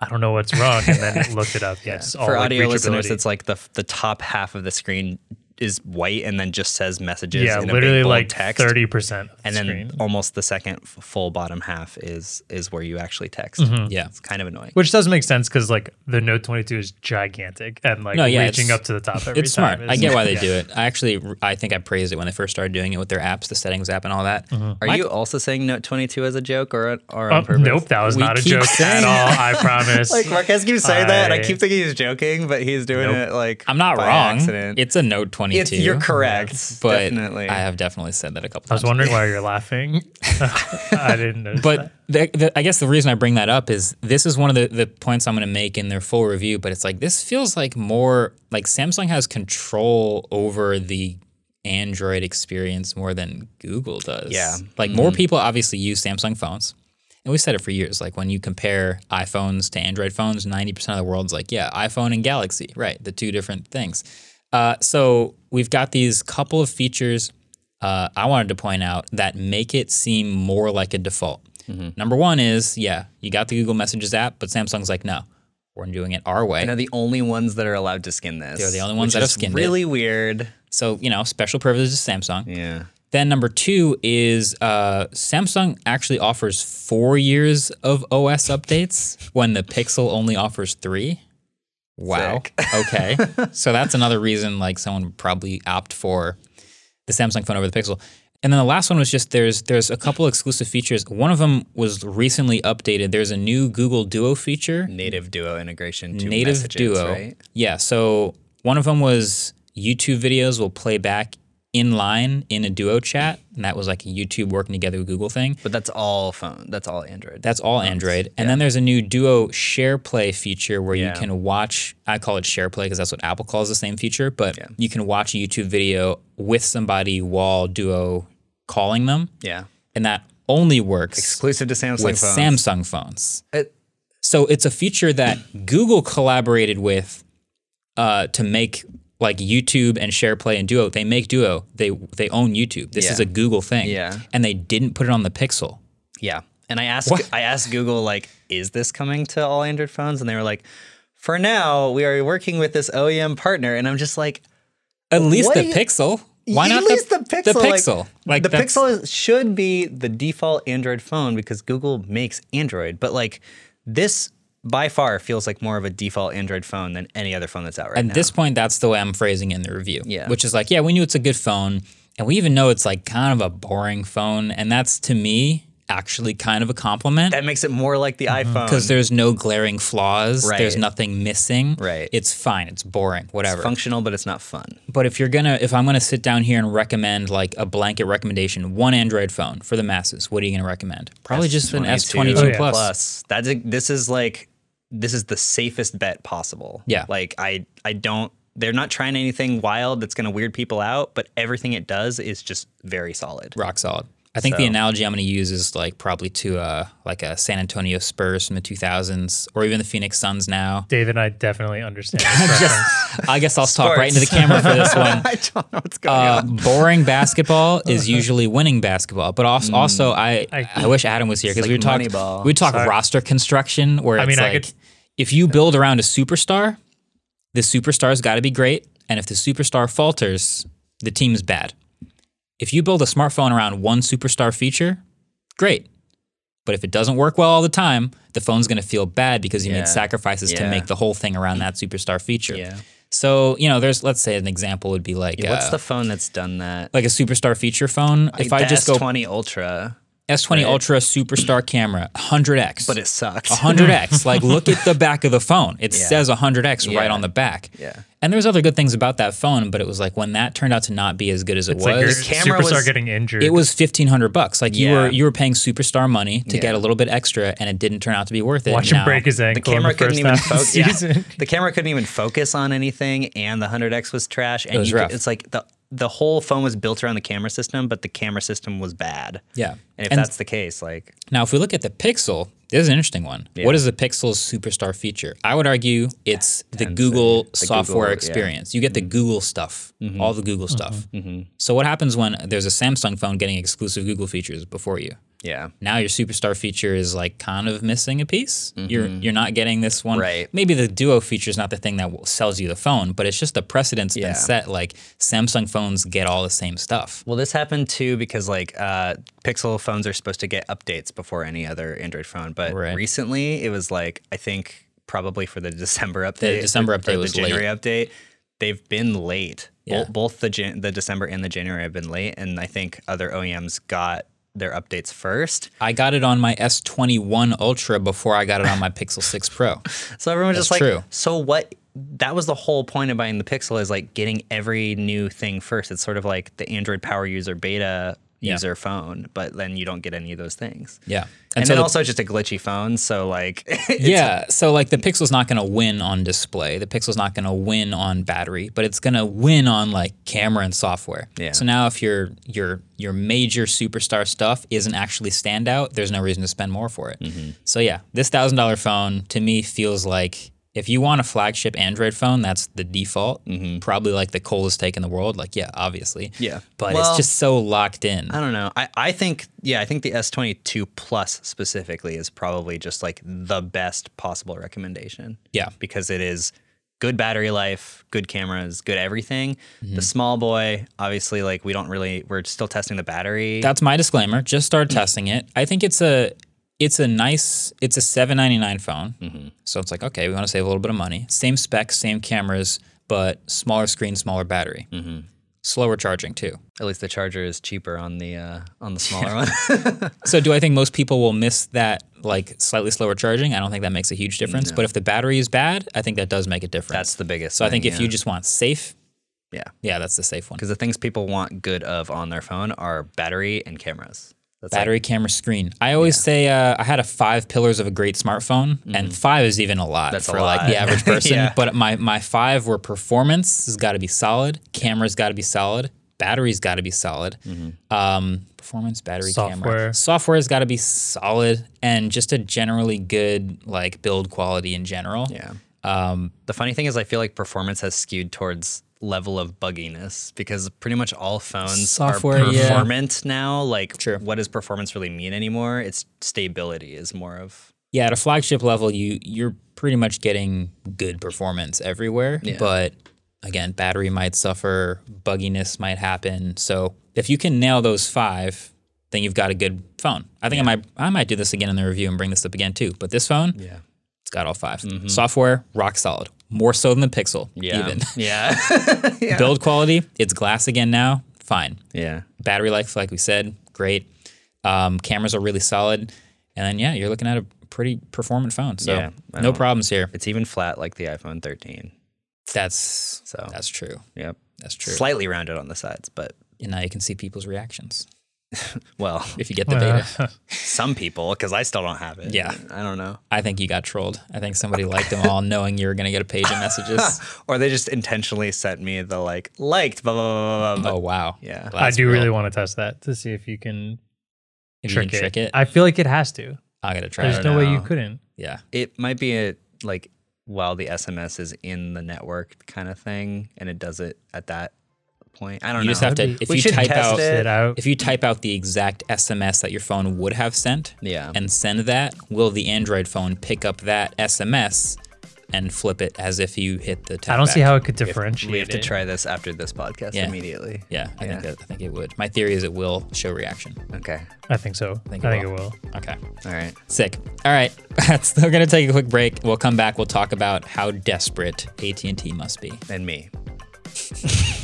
[SPEAKER 3] I don't know what's wrong, and then looked it up. Yes, all
[SPEAKER 4] for audio listeners, it's like the the top half of the screen is white and then just says messages.
[SPEAKER 3] yeah,
[SPEAKER 4] in a
[SPEAKER 3] literally
[SPEAKER 4] big, bold
[SPEAKER 3] like
[SPEAKER 4] text.
[SPEAKER 3] thirty percent the
[SPEAKER 4] and then
[SPEAKER 3] screen.
[SPEAKER 4] almost the second f- full bottom half is is where you actually text.
[SPEAKER 3] Mm-hmm.
[SPEAKER 1] Yeah.
[SPEAKER 4] It's kind of annoying.
[SPEAKER 3] Which does make sense because like the Note 22 is gigantic and like
[SPEAKER 1] No, yeah,
[SPEAKER 3] reaching up to the top every
[SPEAKER 1] It's smart.
[SPEAKER 3] time.
[SPEAKER 1] I get why they
[SPEAKER 3] yeah.
[SPEAKER 1] do it. I actually, I think I praised it when they first started doing it with their apps, the settings app, and all that.
[SPEAKER 4] Are
[SPEAKER 1] My-
[SPEAKER 4] you also saying Note 22 as a joke or or
[SPEAKER 3] Oh,
[SPEAKER 4] on purpose?
[SPEAKER 3] nope, that was
[SPEAKER 1] We
[SPEAKER 3] not a joke
[SPEAKER 1] saying
[SPEAKER 3] at all. I promise.
[SPEAKER 4] Like Marques keeps saying that, and I
[SPEAKER 3] I-
[SPEAKER 4] keep thinking he's joking, but he's doing
[SPEAKER 3] Nope.
[SPEAKER 4] it like
[SPEAKER 1] I'm not
[SPEAKER 4] by
[SPEAKER 1] wrong.
[SPEAKER 4] Accident.
[SPEAKER 1] It's a Note 22.
[SPEAKER 4] It's- you're correct.
[SPEAKER 1] but
[SPEAKER 4] definitely.
[SPEAKER 1] I have definitely said that a couple times.
[SPEAKER 3] I was wondering why you're laughing. I didn't know.
[SPEAKER 1] But the, the, I guess the reason I bring that up is this is one of the, the points I'm going to make in their full review. But it's like this feels like more like Samsung has control over the Android experience more than Google does.
[SPEAKER 4] Yeah.
[SPEAKER 1] Like more mm-hmm. people obviously use Samsung phones. And we said it for years. Like when you compare iPhones to Android phones, 90% of the world's like, yeah, iPhone and Galaxy, right? The two different things. Uh, so we've got these couple of features uh, I wanted to point out that make it seem more like a default. Number one is, yeah, you got the Google Messages app, but Samsung's like, no, we're doing it our way.
[SPEAKER 4] And they're the only ones that are allowed to skin this.
[SPEAKER 1] They're the only ones that have skinned it.
[SPEAKER 4] really weird.
[SPEAKER 1] So, you know, special privileges to Samsung.
[SPEAKER 4] Yeah.
[SPEAKER 1] Then number two is uh, Samsung actually offers four years of OS updates when the Pixel only offers three. Wow. okay. So that's another reason like someone would probably opt for the Samsung phone over the Pixel. And then the last one was just there's there's a couple exclusive features. One of them was recently updated. There's a new Google Duo feature,
[SPEAKER 4] Native Duo integration to
[SPEAKER 1] native
[SPEAKER 4] messages,
[SPEAKER 1] Duo.
[SPEAKER 4] right?
[SPEAKER 1] Yeah. So one of them was YouTube videos will play back in line in a Duo chat, and that was like a YouTube working together with Google thing.
[SPEAKER 4] But that's all phone. That's all Android.
[SPEAKER 1] That's all Android. And then there's a new Duo SharePlay feature where
[SPEAKER 4] Yeah.
[SPEAKER 1] you can watch, I call it SharePlay because that's what Apple calls the same feature, but
[SPEAKER 4] Yeah.
[SPEAKER 1] you can watch a YouTube video with somebody while Duo calling them.
[SPEAKER 4] yeah.
[SPEAKER 1] And that only works
[SPEAKER 4] Exclusive to Samsung
[SPEAKER 1] with
[SPEAKER 4] phones.
[SPEAKER 1] Samsung phones.
[SPEAKER 4] It-
[SPEAKER 1] So it's a feature that Google collaborated with uh, to make like YouTube and SharePlay and Duo. They make Duo. They they own YouTube. This is a Google thing.
[SPEAKER 4] Yeah.
[SPEAKER 1] And they didn't put it on the Pixel.
[SPEAKER 4] Yeah. And I asked
[SPEAKER 1] What?
[SPEAKER 4] I asked Google like, is this coming to all Android phones? And they were like, for now, we are working with this OEM partner. And I'm just like,
[SPEAKER 1] At least the Pixel. Why
[SPEAKER 4] at
[SPEAKER 1] not
[SPEAKER 4] least the, Pixel?
[SPEAKER 1] The Pixel. Like,
[SPEAKER 4] the Pixel is, should be the default Android phone because Google makes Android. But like this by far feels like more of a default Android phone than any other phone that's out right
[SPEAKER 1] At
[SPEAKER 4] now.
[SPEAKER 1] At this point, that's the way I'm phrasing it in the review.
[SPEAKER 4] Yeah.
[SPEAKER 1] Which is like, yeah, we knew it's a good phone, and we even know it's like kind of a boring phone, and that's to me actually kind of a compliment.
[SPEAKER 4] that makes it more like the mm-hmm. iPhone.
[SPEAKER 1] because there's no glaring flaws.
[SPEAKER 4] Right.
[SPEAKER 1] There's nothing missing.
[SPEAKER 4] Right.
[SPEAKER 1] It's fine. It's boring. Whatever.
[SPEAKER 4] functional, but it's not fun.
[SPEAKER 1] but if you're gonna, if I'm gonna sit down here and recommend like a blanket recommendation, one Android phone for the masses, what are you gonna recommend? Probably just an S22
[SPEAKER 3] Oh,
[SPEAKER 1] plus.
[SPEAKER 4] plus. That's a, this is like this is the safest bet possible.
[SPEAKER 1] Yeah.
[SPEAKER 4] Like I I don't they're not trying anything wild that's going to weird people out, but everything it does is just very solid.
[SPEAKER 1] Rock solid. I think the analogy I'm going to use is like probably to uh, like a San Antonio Spurs from the 2000s, or even the Phoenix Suns now.
[SPEAKER 3] David and I definitely understand. this reference.
[SPEAKER 1] I guess I'll talk right into the camera for this one.
[SPEAKER 4] I don't know what's going
[SPEAKER 1] Uh,
[SPEAKER 4] on.
[SPEAKER 1] boring basketball is usually winning basketball, but also,
[SPEAKER 4] Mm.
[SPEAKER 1] also I, I
[SPEAKER 3] I-
[SPEAKER 1] wish Adam was here because
[SPEAKER 4] like
[SPEAKER 1] we talk
[SPEAKER 4] Moneyball.
[SPEAKER 1] we talk
[SPEAKER 3] Sorry.
[SPEAKER 1] roster construction where
[SPEAKER 3] I
[SPEAKER 1] it's
[SPEAKER 3] mean, I
[SPEAKER 1] like
[SPEAKER 3] could-
[SPEAKER 1] if you build around a superstar, the superstar's got to be great, and if the superstar falters, the team's bad. If you build a smartphone around one superstar feature, great. But if it doesn't work well all the time, the phone's going to feel bad because you
[SPEAKER 4] Yeah.
[SPEAKER 1] made sacrifices to make the whole thing around that superstar feature.
[SPEAKER 4] Yeah.
[SPEAKER 1] So, you know, there's let's say an example would be like
[SPEAKER 4] What's
[SPEAKER 1] uh,
[SPEAKER 4] the phone that's done that?
[SPEAKER 1] like a superstar feature phone. If I just go
[SPEAKER 4] S20 Ultra,
[SPEAKER 1] S20 Ultra superstar camera, 100x.
[SPEAKER 4] but it sucks.
[SPEAKER 1] 100x. like look at the back of the phone. It
[SPEAKER 4] Yeah.
[SPEAKER 1] says 100x right on the back.
[SPEAKER 4] Yeah.
[SPEAKER 1] And there's other good things about that phone, but it was like when that turned out to not be as good as it
[SPEAKER 3] It's like your
[SPEAKER 1] was.
[SPEAKER 4] camera
[SPEAKER 3] superstar
[SPEAKER 4] was-
[SPEAKER 3] getting injured.
[SPEAKER 1] it was 1500 bucks. Like you were you were paying superstar money to get a little bit extra and it didn't turn out to be worth it.
[SPEAKER 3] Watch
[SPEAKER 1] Now-
[SPEAKER 3] him break his ankle.
[SPEAKER 4] the camera
[SPEAKER 3] in the
[SPEAKER 4] couldn't
[SPEAKER 3] first
[SPEAKER 4] even
[SPEAKER 3] half of the
[SPEAKER 4] focus. Yeah. The camera couldn't even focus on anything, and the 100x was trash. And
[SPEAKER 1] was
[SPEAKER 4] you could- it's like the the whole phone was built around the camera system, but the camera system was bad.
[SPEAKER 1] Yeah.
[SPEAKER 4] And if
[SPEAKER 1] And-
[SPEAKER 4] that's the case, like
[SPEAKER 1] Now, if we look at the Pixel, this is an interesting one.
[SPEAKER 4] Yeah.
[SPEAKER 1] What is the Pixel's superstar feature? I would argue it's the
[SPEAKER 4] Tensor,
[SPEAKER 1] Google
[SPEAKER 4] the
[SPEAKER 1] software
[SPEAKER 4] Google, yeah. Mm-hmm.
[SPEAKER 1] experience. You get the Google stuff, all the Google stuff. So, what happens when there's a Samsung phone getting exclusive Google features before you?
[SPEAKER 4] Yeah,
[SPEAKER 1] Now your superstar feature is like kind of missing a piece. You're you're not getting this one.
[SPEAKER 4] Mm-hmm. Right.
[SPEAKER 1] Maybe the Duo feature is not the thing that sells you the phone, but it's just the precedent's
[SPEAKER 4] Yeah.
[SPEAKER 1] been set. Like Samsung phones get all the same stuff.
[SPEAKER 4] Well, this happened too because like uh, Pixel phones are supposed to get updates before any other Android phone, but
[SPEAKER 1] Right.
[SPEAKER 4] recently it was like I think probably for the December update. The December
[SPEAKER 1] update was
[SPEAKER 4] the January update. They've been late.
[SPEAKER 1] Yeah.
[SPEAKER 4] Both, both the the December and the January have been late, and I think other OEMs got their updates first.
[SPEAKER 1] I got it on my S21 Ultra before I got it on my Pixel 6 Pro.
[SPEAKER 4] So everyone's
[SPEAKER 1] That's
[SPEAKER 4] just like,
[SPEAKER 1] true.
[SPEAKER 4] so what? That was the whole point of buying the Pixel is like getting every new thing first. It's sort of like the Android Power User beta
[SPEAKER 1] Yeah.
[SPEAKER 4] user phone, but then you don't get any of those things.
[SPEAKER 1] Yeah.
[SPEAKER 4] And,
[SPEAKER 1] so
[SPEAKER 4] then
[SPEAKER 1] the-
[SPEAKER 4] also just a glitchy phone. So like,
[SPEAKER 1] yeah, so like the Pixel's not going to win on display. The Pixel's not going to win on battery, but it's going to win on like camera and software.
[SPEAKER 4] Yeah.
[SPEAKER 1] So now if your your your major superstar stuff isn't actually standout, there's no reason to spend more for it.
[SPEAKER 4] Mm-hmm.
[SPEAKER 1] So yeah, this thousand dollar phone to me feels like if you want a flagship Android phone, that's the default. Probably like the coldest take in the world. Like yeah, obviously.
[SPEAKER 4] Mm-hmm. Yeah.
[SPEAKER 1] But
[SPEAKER 4] Well,
[SPEAKER 1] it's just so locked in.
[SPEAKER 4] I don't know. I, I think, yeah, I think the S22 Plus specifically is probably just like the best possible recommendation.
[SPEAKER 1] Yeah.
[SPEAKER 4] Because it is good battery life, good cameras, good everything.
[SPEAKER 1] Mm-hmm.
[SPEAKER 4] The small boy, obviously, like we don't really, we're still testing the battery.
[SPEAKER 1] That's my disclaimer. Just start testing it. I think it's a it's a nice it's a seven ninety nine phone.
[SPEAKER 4] Mm-hmm.
[SPEAKER 1] So it's like okay, we want to save a little bit of money. Same specs, same cameras, but smaller screen, smaller battery.
[SPEAKER 4] Mm-hmm.
[SPEAKER 1] slower charging too.
[SPEAKER 4] At least the charger is cheaper on the uh, on the smaller one.
[SPEAKER 1] So do I think most people will miss that like slightly slower charging? I don't think that makes a huge difference. But if the battery is bad, I think that does make a difference.
[SPEAKER 4] That's the biggest.
[SPEAKER 1] so I think
[SPEAKER 4] thing,
[SPEAKER 1] if you just want safe,
[SPEAKER 4] yeah,
[SPEAKER 1] yeah, that's the safe one.
[SPEAKER 4] because the things people want good of on their phone are battery and cameras. That's like-
[SPEAKER 1] Battery, camera, screen. I always say uh, I had a five pillars of a great smartphone, and five is even a lot
[SPEAKER 4] Mm-hmm. That's a
[SPEAKER 1] for like the average person.
[SPEAKER 4] Yeah.
[SPEAKER 1] But my my five were performance has got to be solid, camera's got to be solid, battery's got to be solid,
[SPEAKER 4] Mm-hmm.
[SPEAKER 1] um, performance, battery, camera,
[SPEAKER 3] Software.
[SPEAKER 1] software's got to be solid, and just a generally good like build quality in general.
[SPEAKER 4] yeah.
[SPEAKER 1] Um,
[SPEAKER 4] The funny thing is, I feel like performance has skewed towards level of bugginess because pretty much all phones
[SPEAKER 1] Software,
[SPEAKER 4] are
[SPEAKER 1] yeah.
[SPEAKER 4] performant now. Like,
[SPEAKER 1] True.
[SPEAKER 4] what does performance really mean anymore? It's stability is more of
[SPEAKER 1] yeah, at a flagship level, you you're pretty much getting good performance everywhere. But again, battery might suffer, bugginess might happen. So if you can nail those five, then you've got a good phone. I think I might I might do this again in the review and bring this up again too. But this phone,
[SPEAKER 4] yeah,
[SPEAKER 1] it's got all 5 mm-hmm. Software, rock solid. More so than the Pixel,
[SPEAKER 4] yeah,
[SPEAKER 1] even.
[SPEAKER 4] yeah,
[SPEAKER 1] Build quality, it's glass again now. Fine.
[SPEAKER 4] yeah.
[SPEAKER 1] Battery life, like we said, great. Um, cameras are really solid. And then, yeah, you're looking at a pretty performant phone. So
[SPEAKER 4] Yeah,
[SPEAKER 1] no problems here.
[SPEAKER 4] It's even flat like the iPhone 13.
[SPEAKER 1] That's
[SPEAKER 4] So
[SPEAKER 1] that's true.
[SPEAKER 4] yep,
[SPEAKER 1] That's true.
[SPEAKER 4] slightly rounded on the sides, but
[SPEAKER 1] and now you can see people's reactions
[SPEAKER 4] well,
[SPEAKER 1] if you get the beta.
[SPEAKER 4] some people because I still don't have it.
[SPEAKER 1] Yeah.
[SPEAKER 4] I don't know.
[SPEAKER 1] I think you got trolled. I think somebody liked them all, knowing you were going to get a page of messages.
[SPEAKER 4] Or they just intentionally sent me the like liked blah blah blah blah. blah.
[SPEAKER 1] oh wow.
[SPEAKER 4] Yeah.
[SPEAKER 1] Well,
[SPEAKER 3] I do
[SPEAKER 1] real.
[SPEAKER 3] really want to test that to see if you can
[SPEAKER 1] If you
[SPEAKER 3] trick,
[SPEAKER 1] can trick it,
[SPEAKER 3] I feel like it has to.
[SPEAKER 1] I gotta try it.
[SPEAKER 3] There's
[SPEAKER 1] it.
[SPEAKER 3] no way you couldn't.
[SPEAKER 1] Yeah.
[SPEAKER 4] It might be a like while the SMS is in the network kind of thing, and it does it at that point. I don't
[SPEAKER 1] You
[SPEAKER 4] know.
[SPEAKER 1] just have to
[SPEAKER 3] That'd
[SPEAKER 1] if
[SPEAKER 4] We
[SPEAKER 1] you
[SPEAKER 4] should
[SPEAKER 1] type
[SPEAKER 4] test
[SPEAKER 1] out
[SPEAKER 4] it.
[SPEAKER 3] Out.
[SPEAKER 1] if you type out the exact SMS that your phone would have sent
[SPEAKER 4] Yeah.
[SPEAKER 1] and send that, will the Android phone pick up that SMS and flip it as if you hit the
[SPEAKER 3] I don't see how it could
[SPEAKER 4] we have,
[SPEAKER 3] differentiate.
[SPEAKER 4] we have to try this after this podcast
[SPEAKER 1] Yeah.
[SPEAKER 4] immediately.
[SPEAKER 1] Yeah, I
[SPEAKER 4] Yeah.
[SPEAKER 1] think that, I think it would. My theory is it will show reaction.
[SPEAKER 4] Okay.
[SPEAKER 3] I think so. I
[SPEAKER 1] think
[SPEAKER 3] think,
[SPEAKER 1] it
[SPEAKER 3] it will.
[SPEAKER 1] Okay.
[SPEAKER 4] All right.
[SPEAKER 1] Sick. All right. We're going to take a quick break. We'll come back. We'll talk about how desperate AT&T must be.
[SPEAKER 4] And me.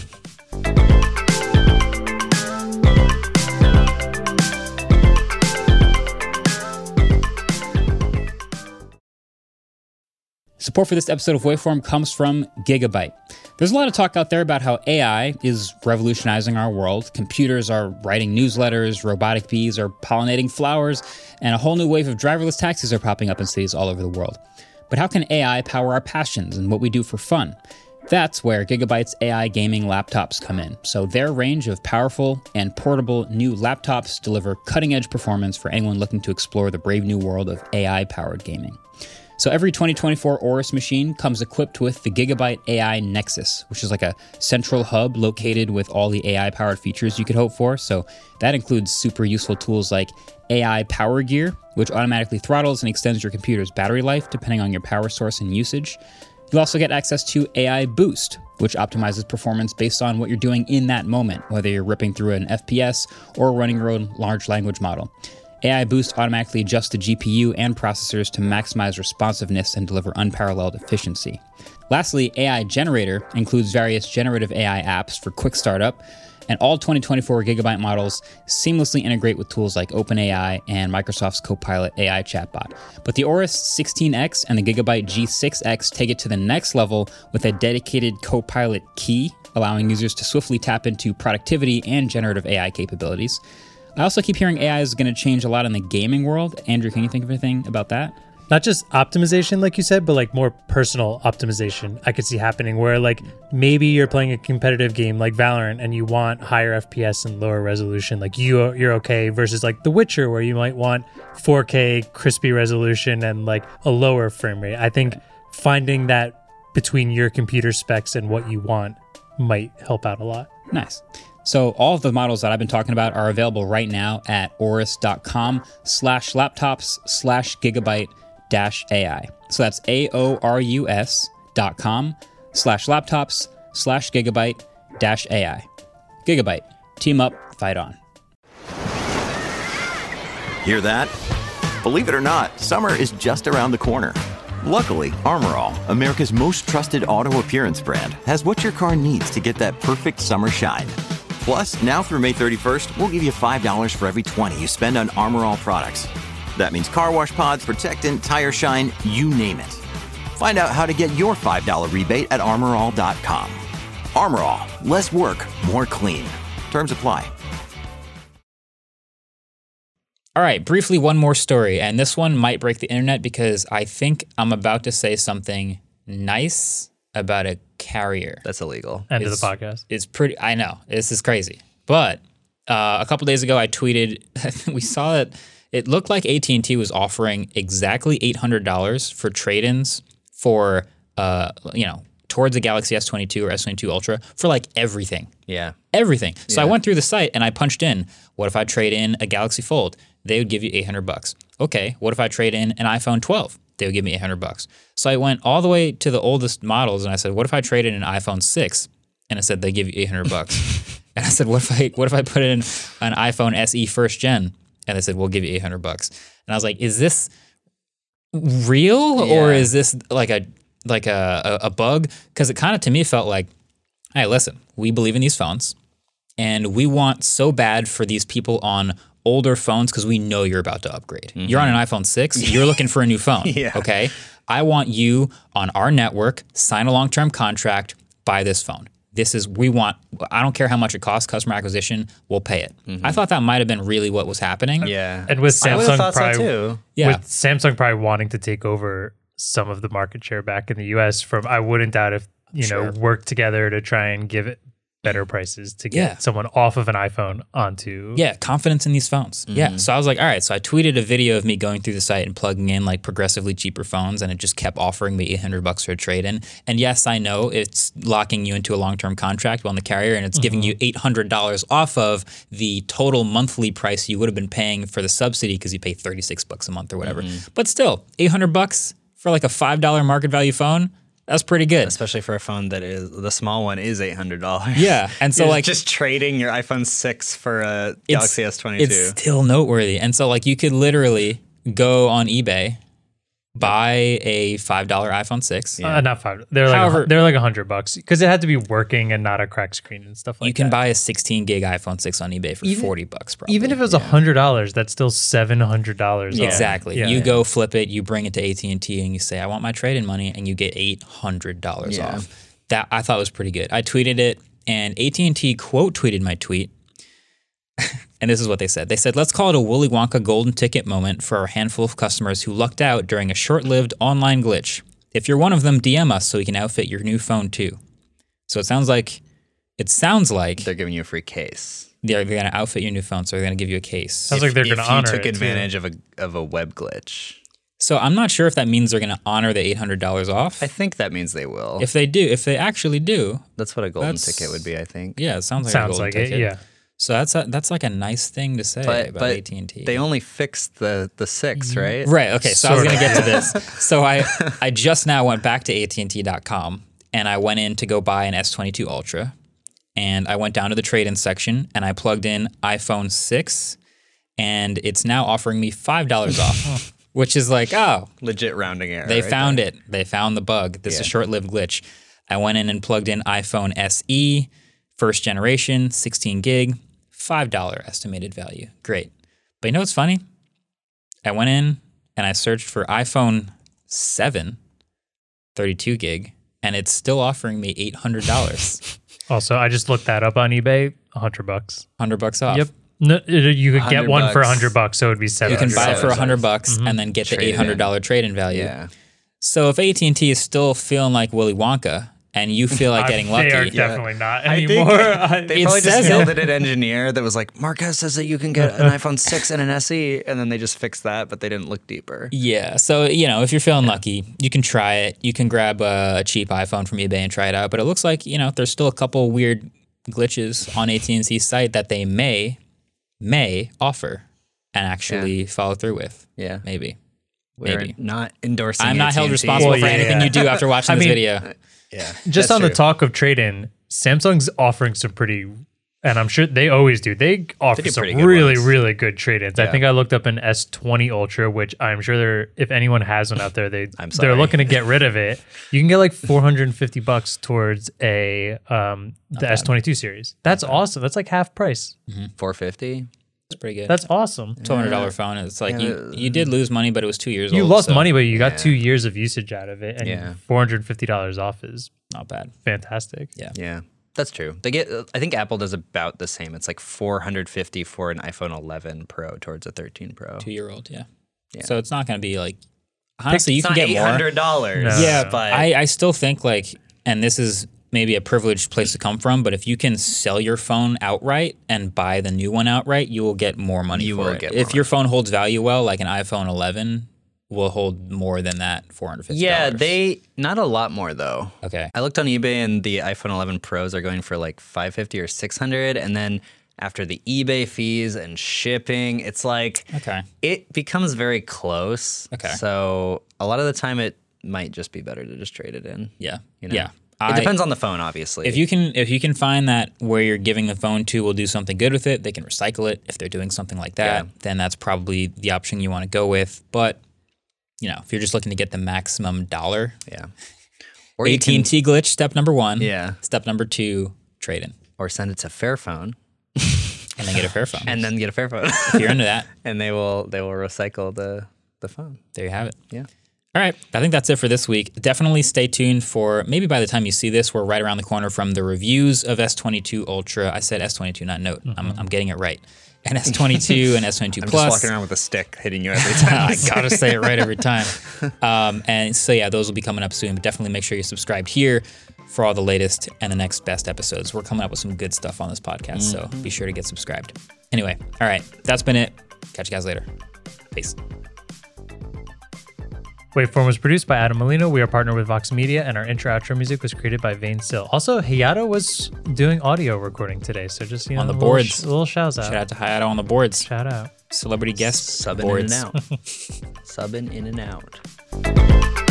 [SPEAKER 1] Support for this episode of Waveform comes from Gigabyte. There's a lot of talk out there about how AI is revolutionizing our world. Computers are writing newsletters, robotic bees are pollinating flowers, and a whole new wave of driverless taxis are popping up in cities all over the world. But how can AI power our passions and what we do for fun? That's where Gigabyte's AI gaming laptops come in. So, their range of powerful and portable new laptops deliver cutting edge performance for anyone looking to explore the brave new world of AI powered gaming. So every 2024 Aorus machine comes equipped with the Gigabyte AI Nexus, which is like a central hub located with all the AI powered features you could hope for. So that includes super useful tools like AI Power Gear, which automatically throttles and extends your computer's battery life depending on your power source and usage. You'll also get access to AI Boost, which optimizes performance based on what you're doing in that moment, whether you're ripping through an FPS or running your own large language model. AI Boost automatically adjusts the GPU and processors to maximize responsiveness and deliver unparalleled efficiency. Lastly, AI Generator includes various generative AI apps for quick startup, and all 2024 Gigabyte models seamlessly integrate with tools like OpenAI and Microsoft's Copilot AI chatbot. But the Aorus 16X and the Gigabyte G6X take it to the next level with a dedicated Copilot key, allowing users to swiftly tap into productivity and generative AI capabilities. I also keep hearing AI is going to change a lot in the gaming world. Andrew, can you think of anything about that?
[SPEAKER 3] Not just optimization, like you said, but like more personal optimization. I could see happening where like maybe you're playing a competitive game like Valorant and you want higher FPS and lower resolution. Like you you're okay versus like The Witcher where you might want 4K crispy resolution and like a lower frame rate. I think finding that between your computer specs and what you want might help out a lot.
[SPEAKER 1] Nice. So all of the models that I've been talking about are available right now at aorus.com slash laptops slash gigabyte AI. So that's A-O-R-U-S dot com slash laptops slash gigabyte dash AI. Gigabyte. Team up, fight on.
[SPEAKER 5] Hear that? Believe it or not, summer is just around the corner. Luckily, Armor All, America's most trusted auto appearance brand, has what your car needs to get that perfect summer shine. Plus, now through May 31st, we'll give you $5 for every 20 you spend on Armor All products. That means car wash pods, protectant, tire shine, you name it. Find out how to get your $5 rebate at armorall.com. Armor All, less work, more clean. Terms apply.
[SPEAKER 1] All right, briefly, one more story. And this one might break the internet because I think I'm about to say something nice about a carrier.
[SPEAKER 4] That's illegal.
[SPEAKER 3] End of
[SPEAKER 1] It's-
[SPEAKER 3] the podcast.
[SPEAKER 1] It's pretty, I know, this is crazy. But uh, a couple days ago, I tweeted, we saw that it looked like AT&T was offering exactly $800 for trade-ins for, uh, you know, towards a Galaxy S22 or S22 Ultra for like everything
[SPEAKER 4] Yeah.
[SPEAKER 1] everything. So I went through the site and I punched in, what if I trade in a Galaxy Fold? They would give you 800 bucks. Okay, what if I trade in an iPhone 12? They would give me 800 bucks. So I went all the way to the oldest models and I said, what if I trade in an iPhone 6? And I said they give you 800 bucks. and I said, what if I what if I put in an iPhone SE first gen? And they said, we'll give you 800 bucks. And I was like, is this real or is this like a like a a, a bug? Because it kind of to me felt like, hey, listen, we believe in these phones, and we want so bad for these people on older phones because we know you're about to upgrade. Mm-hmm. You're on an iPhone six. You're looking for a new phone.
[SPEAKER 4] Yeah.
[SPEAKER 1] Okay. I want you on our network. Sign a long term contract. Buy this phone. This is we want. I don't care how much it costs. Customer acquisition, we'll pay it. Mm-hmm. I thought that might have been really what was happening.
[SPEAKER 4] Yeah.
[SPEAKER 3] And with
[SPEAKER 4] I would have
[SPEAKER 3] Samsung probably,
[SPEAKER 4] so too.
[SPEAKER 1] Yeah.
[SPEAKER 3] with Samsung probably wanting to take over some of the market share back in the US from I wouldn't doubt if you know work together to try and give it better prices to get
[SPEAKER 1] Yeah.
[SPEAKER 3] someone off of an iPhone onto
[SPEAKER 1] Yeah, confidence in these phones.
[SPEAKER 4] Mm-hmm.
[SPEAKER 1] Yeah. So I was like, all right. So I tweeted a video of me going through the site and plugging in like progressively cheaper phones, and it just kept offering me 800 bucks for a trade in. And yes, I know it's locking you into a long term contract on the carrier, and it's giving you $800 off of the total monthly price you would have been paying for the subsidy because you pay 36 bucks a month or whatever. But still, 800 bucks for like a $5 market value phone, that's pretty good.
[SPEAKER 4] Especially for a phone that is the small one is eight hundred dollars.
[SPEAKER 1] Yeah. And so, like,
[SPEAKER 4] just trading your iPhone six for a Galaxy S twenty two.
[SPEAKER 1] It's still noteworthy. And so like you could literally go on eBay, buy a five dollar iPhone six.
[SPEAKER 3] uh, not five. They're like
[SPEAKER 1] However-
[SPEAKER 3] a, they're like a hundred bucks because it had to be working and not a cracked screen and stuff like that.
[SPEAKER 1] you can
[SPEAKER 3] that.
[SPEAKER 1] buy a 16 gig iPhone 6 on eBay for 40 bucks probably.
[SPEAKER 3] even if it was a hundred dollars, that's still seven hundred dollars.
[SPEAKER 1] Exactly.
[SPEAKER 3] Yeah.
[SPEAKER 1] You go flip it, you bring it to AT&T and you say I want my trade-in money and you get $800
[SPEAKER 4] Yeah.
[SPEAKER 1] off. That I thought was pretty good. I tweeted it and AT&T quote tweeted my tweet. And this is what they said. They said, "Let's call it a Willy Wonka golden ticket moment for our handful of customers who lucked out during a short-lived online glitch. If you're one of them, DM us so we can outfit your new phone too." So it sounds like it sounds like
[SPEAKER 4] They're giving you a free case.
[SPEAKER 1] they're, they're going to outfit your new phone, so they're going to give you a case.
[SPEAKER 3] Sounds like they're going to
[SPEAKER 4] you
[SPEAKER 3] honor
[SPEAKER 4] took
[SPEAKER 3] it, too.
[SPEAKER 4] advantage of a of a web glitch.
[SPEAKER 1] So I'm not sure if that means they're going to honor the $800 off.
[SPEAKER 4] I think that means they will.
[SPEAKER 1] If they do, if they actually do,
[SPEAKER 4] That's what a golden ticket would be, I think.
[SPEAKER 1] yeah, it sounds like a
[SPEAKER 3] Sounds
[SPEAKER 1] golden
[SPEAKER 3] like
[SPEAKER 1] ticket.
[SPEAKER 3] it. Yeah.
[SPEAKER 1] So that's a, that's like a nice thing to say
[SPEAKER 4] But
[SPEAKER 1] about AT and T.
[SPEAKER 4] they only fixed the the six, mm-hmm. right?
[SPEAKER 1] Right. Okay. So I was going to get to this. So I I just now went back to AT&T.com and I went in to go buy an S22 Ultra, and I went down to the trade-in section and I plugged in iPhone six, and it's now offering me five dollars off, which is like oh
[SPEAKER 4] Legit rounding error.
[SPEAKER 1] They
[SPEAKER 4] right
[SPEAKER 1] found
[SPEAKER 4] there.
[SPEAKER 1] it. They found the bug. This is a short-lived glitch. I went in and plugged in iPhone SE, first generation, 16 gig, five dollar estimated value. Great. But you know what's funny? I went in and I searched for iPhone 7, 32 gig, and it's still offering me $800,
[SPEAKER 3] Also, I just looked that up on eBay. A hundred bucks.
[SPEAKER 1] 100 bucks off.
[SPEAKER 3] Yep. No, you could get
[SPEAKER 4] 100
[SPEAKER 3] one for a hundred bucks, so it would be seven.
[SPEAKER 1] You can buy it for
[SPEAKER 4] $700
[SPEAKER 1] 100 bucks mm-hmm. and then get
[SPEAKER 4] Trade
[SPEAKER 1] the $800 trade-in value.
[SPEAKER 4] Yeah.
[SPEAKER 1] So if AT&T is still feeling like Willy Wonka and you feel like getting lucky,
[SPEAKER 3] They are definitely not
[SPEAKER 4] I think
[SPEAKER 3] anymore. I-
[SPEAKER 4] they
[SPEAKER 1] It
[SPEAKER 4] probably just yelled at an engineer that was like, Marques says that you can get an iPhone 6 and an SE, and then they just fixed that, but they didn't look deeper.
[SPEAKER 1] Yeah. So, you know, if you're feeling lucky, you can try it. You can grab a, a cheap iPhone from eBay and try it out. But it looks like, you know, there's still a couple weird glitches on AT&T's site that they may, may offer and actually follow through with.
[SPEAKER 4] Yeah.
[SPEAKER 1] Maybe.
[SPEAKER 4] We're
[SPEAKER 1] Maybe.
[SPEAKER 4] not endorsing
[SPEAKER 1] I'm not held
[SPEAKER 4] AT&T.
[SPEAKER 1] responsible
[SPEAKER 3] Well,
[SPEAKER 1] for
[SPEAKER 3] yeah,
[SPEAKER 1] anything
[SPEAKER 3] yeah.
[SPEAKER 1] you do after watching
[SPEAKER 3] I
[SPEAKER 1] this
[SPEAKER 3] mean,
[SPEAKER 1] video.
[SPEAKER 4] Yeah.
[SPEAKER 3] just on the talk of trade in, Samsung's offering some pretty and I'm sure they always do. They offer
[SPEAKER 4] do
[SPEAKER 3] some really,
[SPEAKER 4] ones.
[SPEAKER 3] really good trade-ins. I think I looked up an S20 Ultra, which I'm sure they're if anyone has one out there, they they're looking to get rid of it. You can get like 450 bucks towards a um the S22 series. That's awesome. That's like half price.
[SPEAKER 4] 450.
[SPEAKER 1] It's pretty good.
[SPEAKER 3] That's awesome.
[SPEAKER 1] two hundred dollar phone. It's like
[SPEAKER 4] Yeah.
[SPEAKER 1] you you did lose money, but it was two years old.
[SPEAKER 3] You
[SPEAKER 1] old.
[SPEAKER 3] lost
[SPEAKER 1] so
[SPEAKER 3] money, but you got
[SPEAKER 4] Yeah.
[SPEAKER 3] two years of usage out of it, and
[SPEAKER 4] Yeah.
[SPEAKER 3] $450 off is
[SPEAKER 1] Not bad.
[SPEAKER 3] fantastic.
[SPEAKER 1] Yeah.
[SPEAKER 4] Yeah, that's true. They get. I think Apple does about the same. It's like 450 for an iPhone 11 Pro towards a 13 Pro.
[SPEAKER 1] Two year old. Yeah.
[SPEAKER 4] Yeah.
[SPEAKER 1] So it's not going to be like honestly you
[SPEAKER 4] it's
[SPEAKER 1] can
[SPEAKER 4] not
[SPEAKER 1] get more.
[SPEAKER 4] hundred dollars.
[SPEAKER 3] No.
[SPEAKER 1] Yeah,
[SPEAKER 4] but
[SPEAKER 1] I, I still think like, and this is maybe a privileged place to come from, but if you can sell your phone outright and buy the new one outright, you will get more money
[SPEAKER 4] You
[SPEAKER 1] for
[SPEAKER 4] will
[SPEAKER 1] it.
[SPEAKER 4] get
[SPEAKER 1] if
[SPEAKER 4] more
[SPEAKER 1] your phone holds value well, like an iPhone 11 will hold more than that 450
[SPEAKER 4] yeah, they not a lot more though.
[SPEAKER 1] Okay.
[SPEAKER 4] I looked on eBay and the iPhone 11 Pros are going for like 550 or 600, and then after the eBay fees and shipping, it's like
[SPEAKER 1] Okay.
[SPEAKER 4] it becomes very close.
[SPEAKER 1] Okay.
[SPEAKER 4] So a lot of the time, it might just be better to just trade it in.
[SPEAKER 1] Yeah.
[SPEAKER 4] You know?
[SPEAKER 1] Yeah.
[SPEAKER 4] It depends on the phone, obviously.
[SPEAKER 1] If you can, if you can find that where you're giving the phone to will do something good with it, they can recycle it. If they're doing something like that,
[SPEAKER 4] Yeah.
[SPEAKER 1] then that's probably the option you want to go with. But you know, if you're just looking to get the maximum dollar,
[SPEAKER 4] yeah. Or you
[SPEAKER 1] AT
[SPEAKER 4] can-
[SPEAKER 1] and T glitch step number one.
[SPEAKER 4] Yeah.
[SPEAKER 1] Step number two, trade in,
[SPEAKER 4] or send it to Fairphone
[SPEAKER 1] and then get a Fairphone.
[SPEAKER 4] and then get a Fairphone,
[SPEAKER 1] if you're into that,
[SPEAKER 4] and they will they will recycle the the phone.
[SPEAKER 1] there you have it.
[SPEAKER 4] Yeah.
[SPEAKER 1] All right. I think that's it for this week. Definitely stay tuned for maybe by the time you see this, we're right around the corner from the reviews of S22 Ultra. I said S22, not Note. I'm, I'm getting it right. And S22 and S22
[SPEAKER 4] Mm-hmm. I'm
[SPEAKER 1] Plus.
[SPEAKER 4] just walking around with a stick hitting you every time.
[SPEAKER 1] I gotta say it right every time. Um, and so yeah, those will be coming up soon. But definitely make sure you're subscribed here for all the latest and the next best episodes. We're coming up with some good stuff on this podcast, so be sure to get subscribed. Anyway, all right, that's been it. Catch you guys later. Peace.
[SPEAKER 3] Waveform was produced by Adam Molina. We are partnered with Vox Media, and our intro outro music was created by 20syl. Also, Hayato was doing audio recording today, so just you know,
[SPEAKER 1] On the
[SPEAKER 3] a little
[SPEAKER 1] boards.
[SPEAKER 3] sh- little shout out.
[SPEAKER 1] Shout out to Hayato on the boards.
[SPEAKER 3] Shout out.
[SPEAKER 1] Celebrity guest
[SPEAKER 4] Subbing
[SPEAKER 1] boards.
[SPEAKER 4] in and out. Subbing in and out.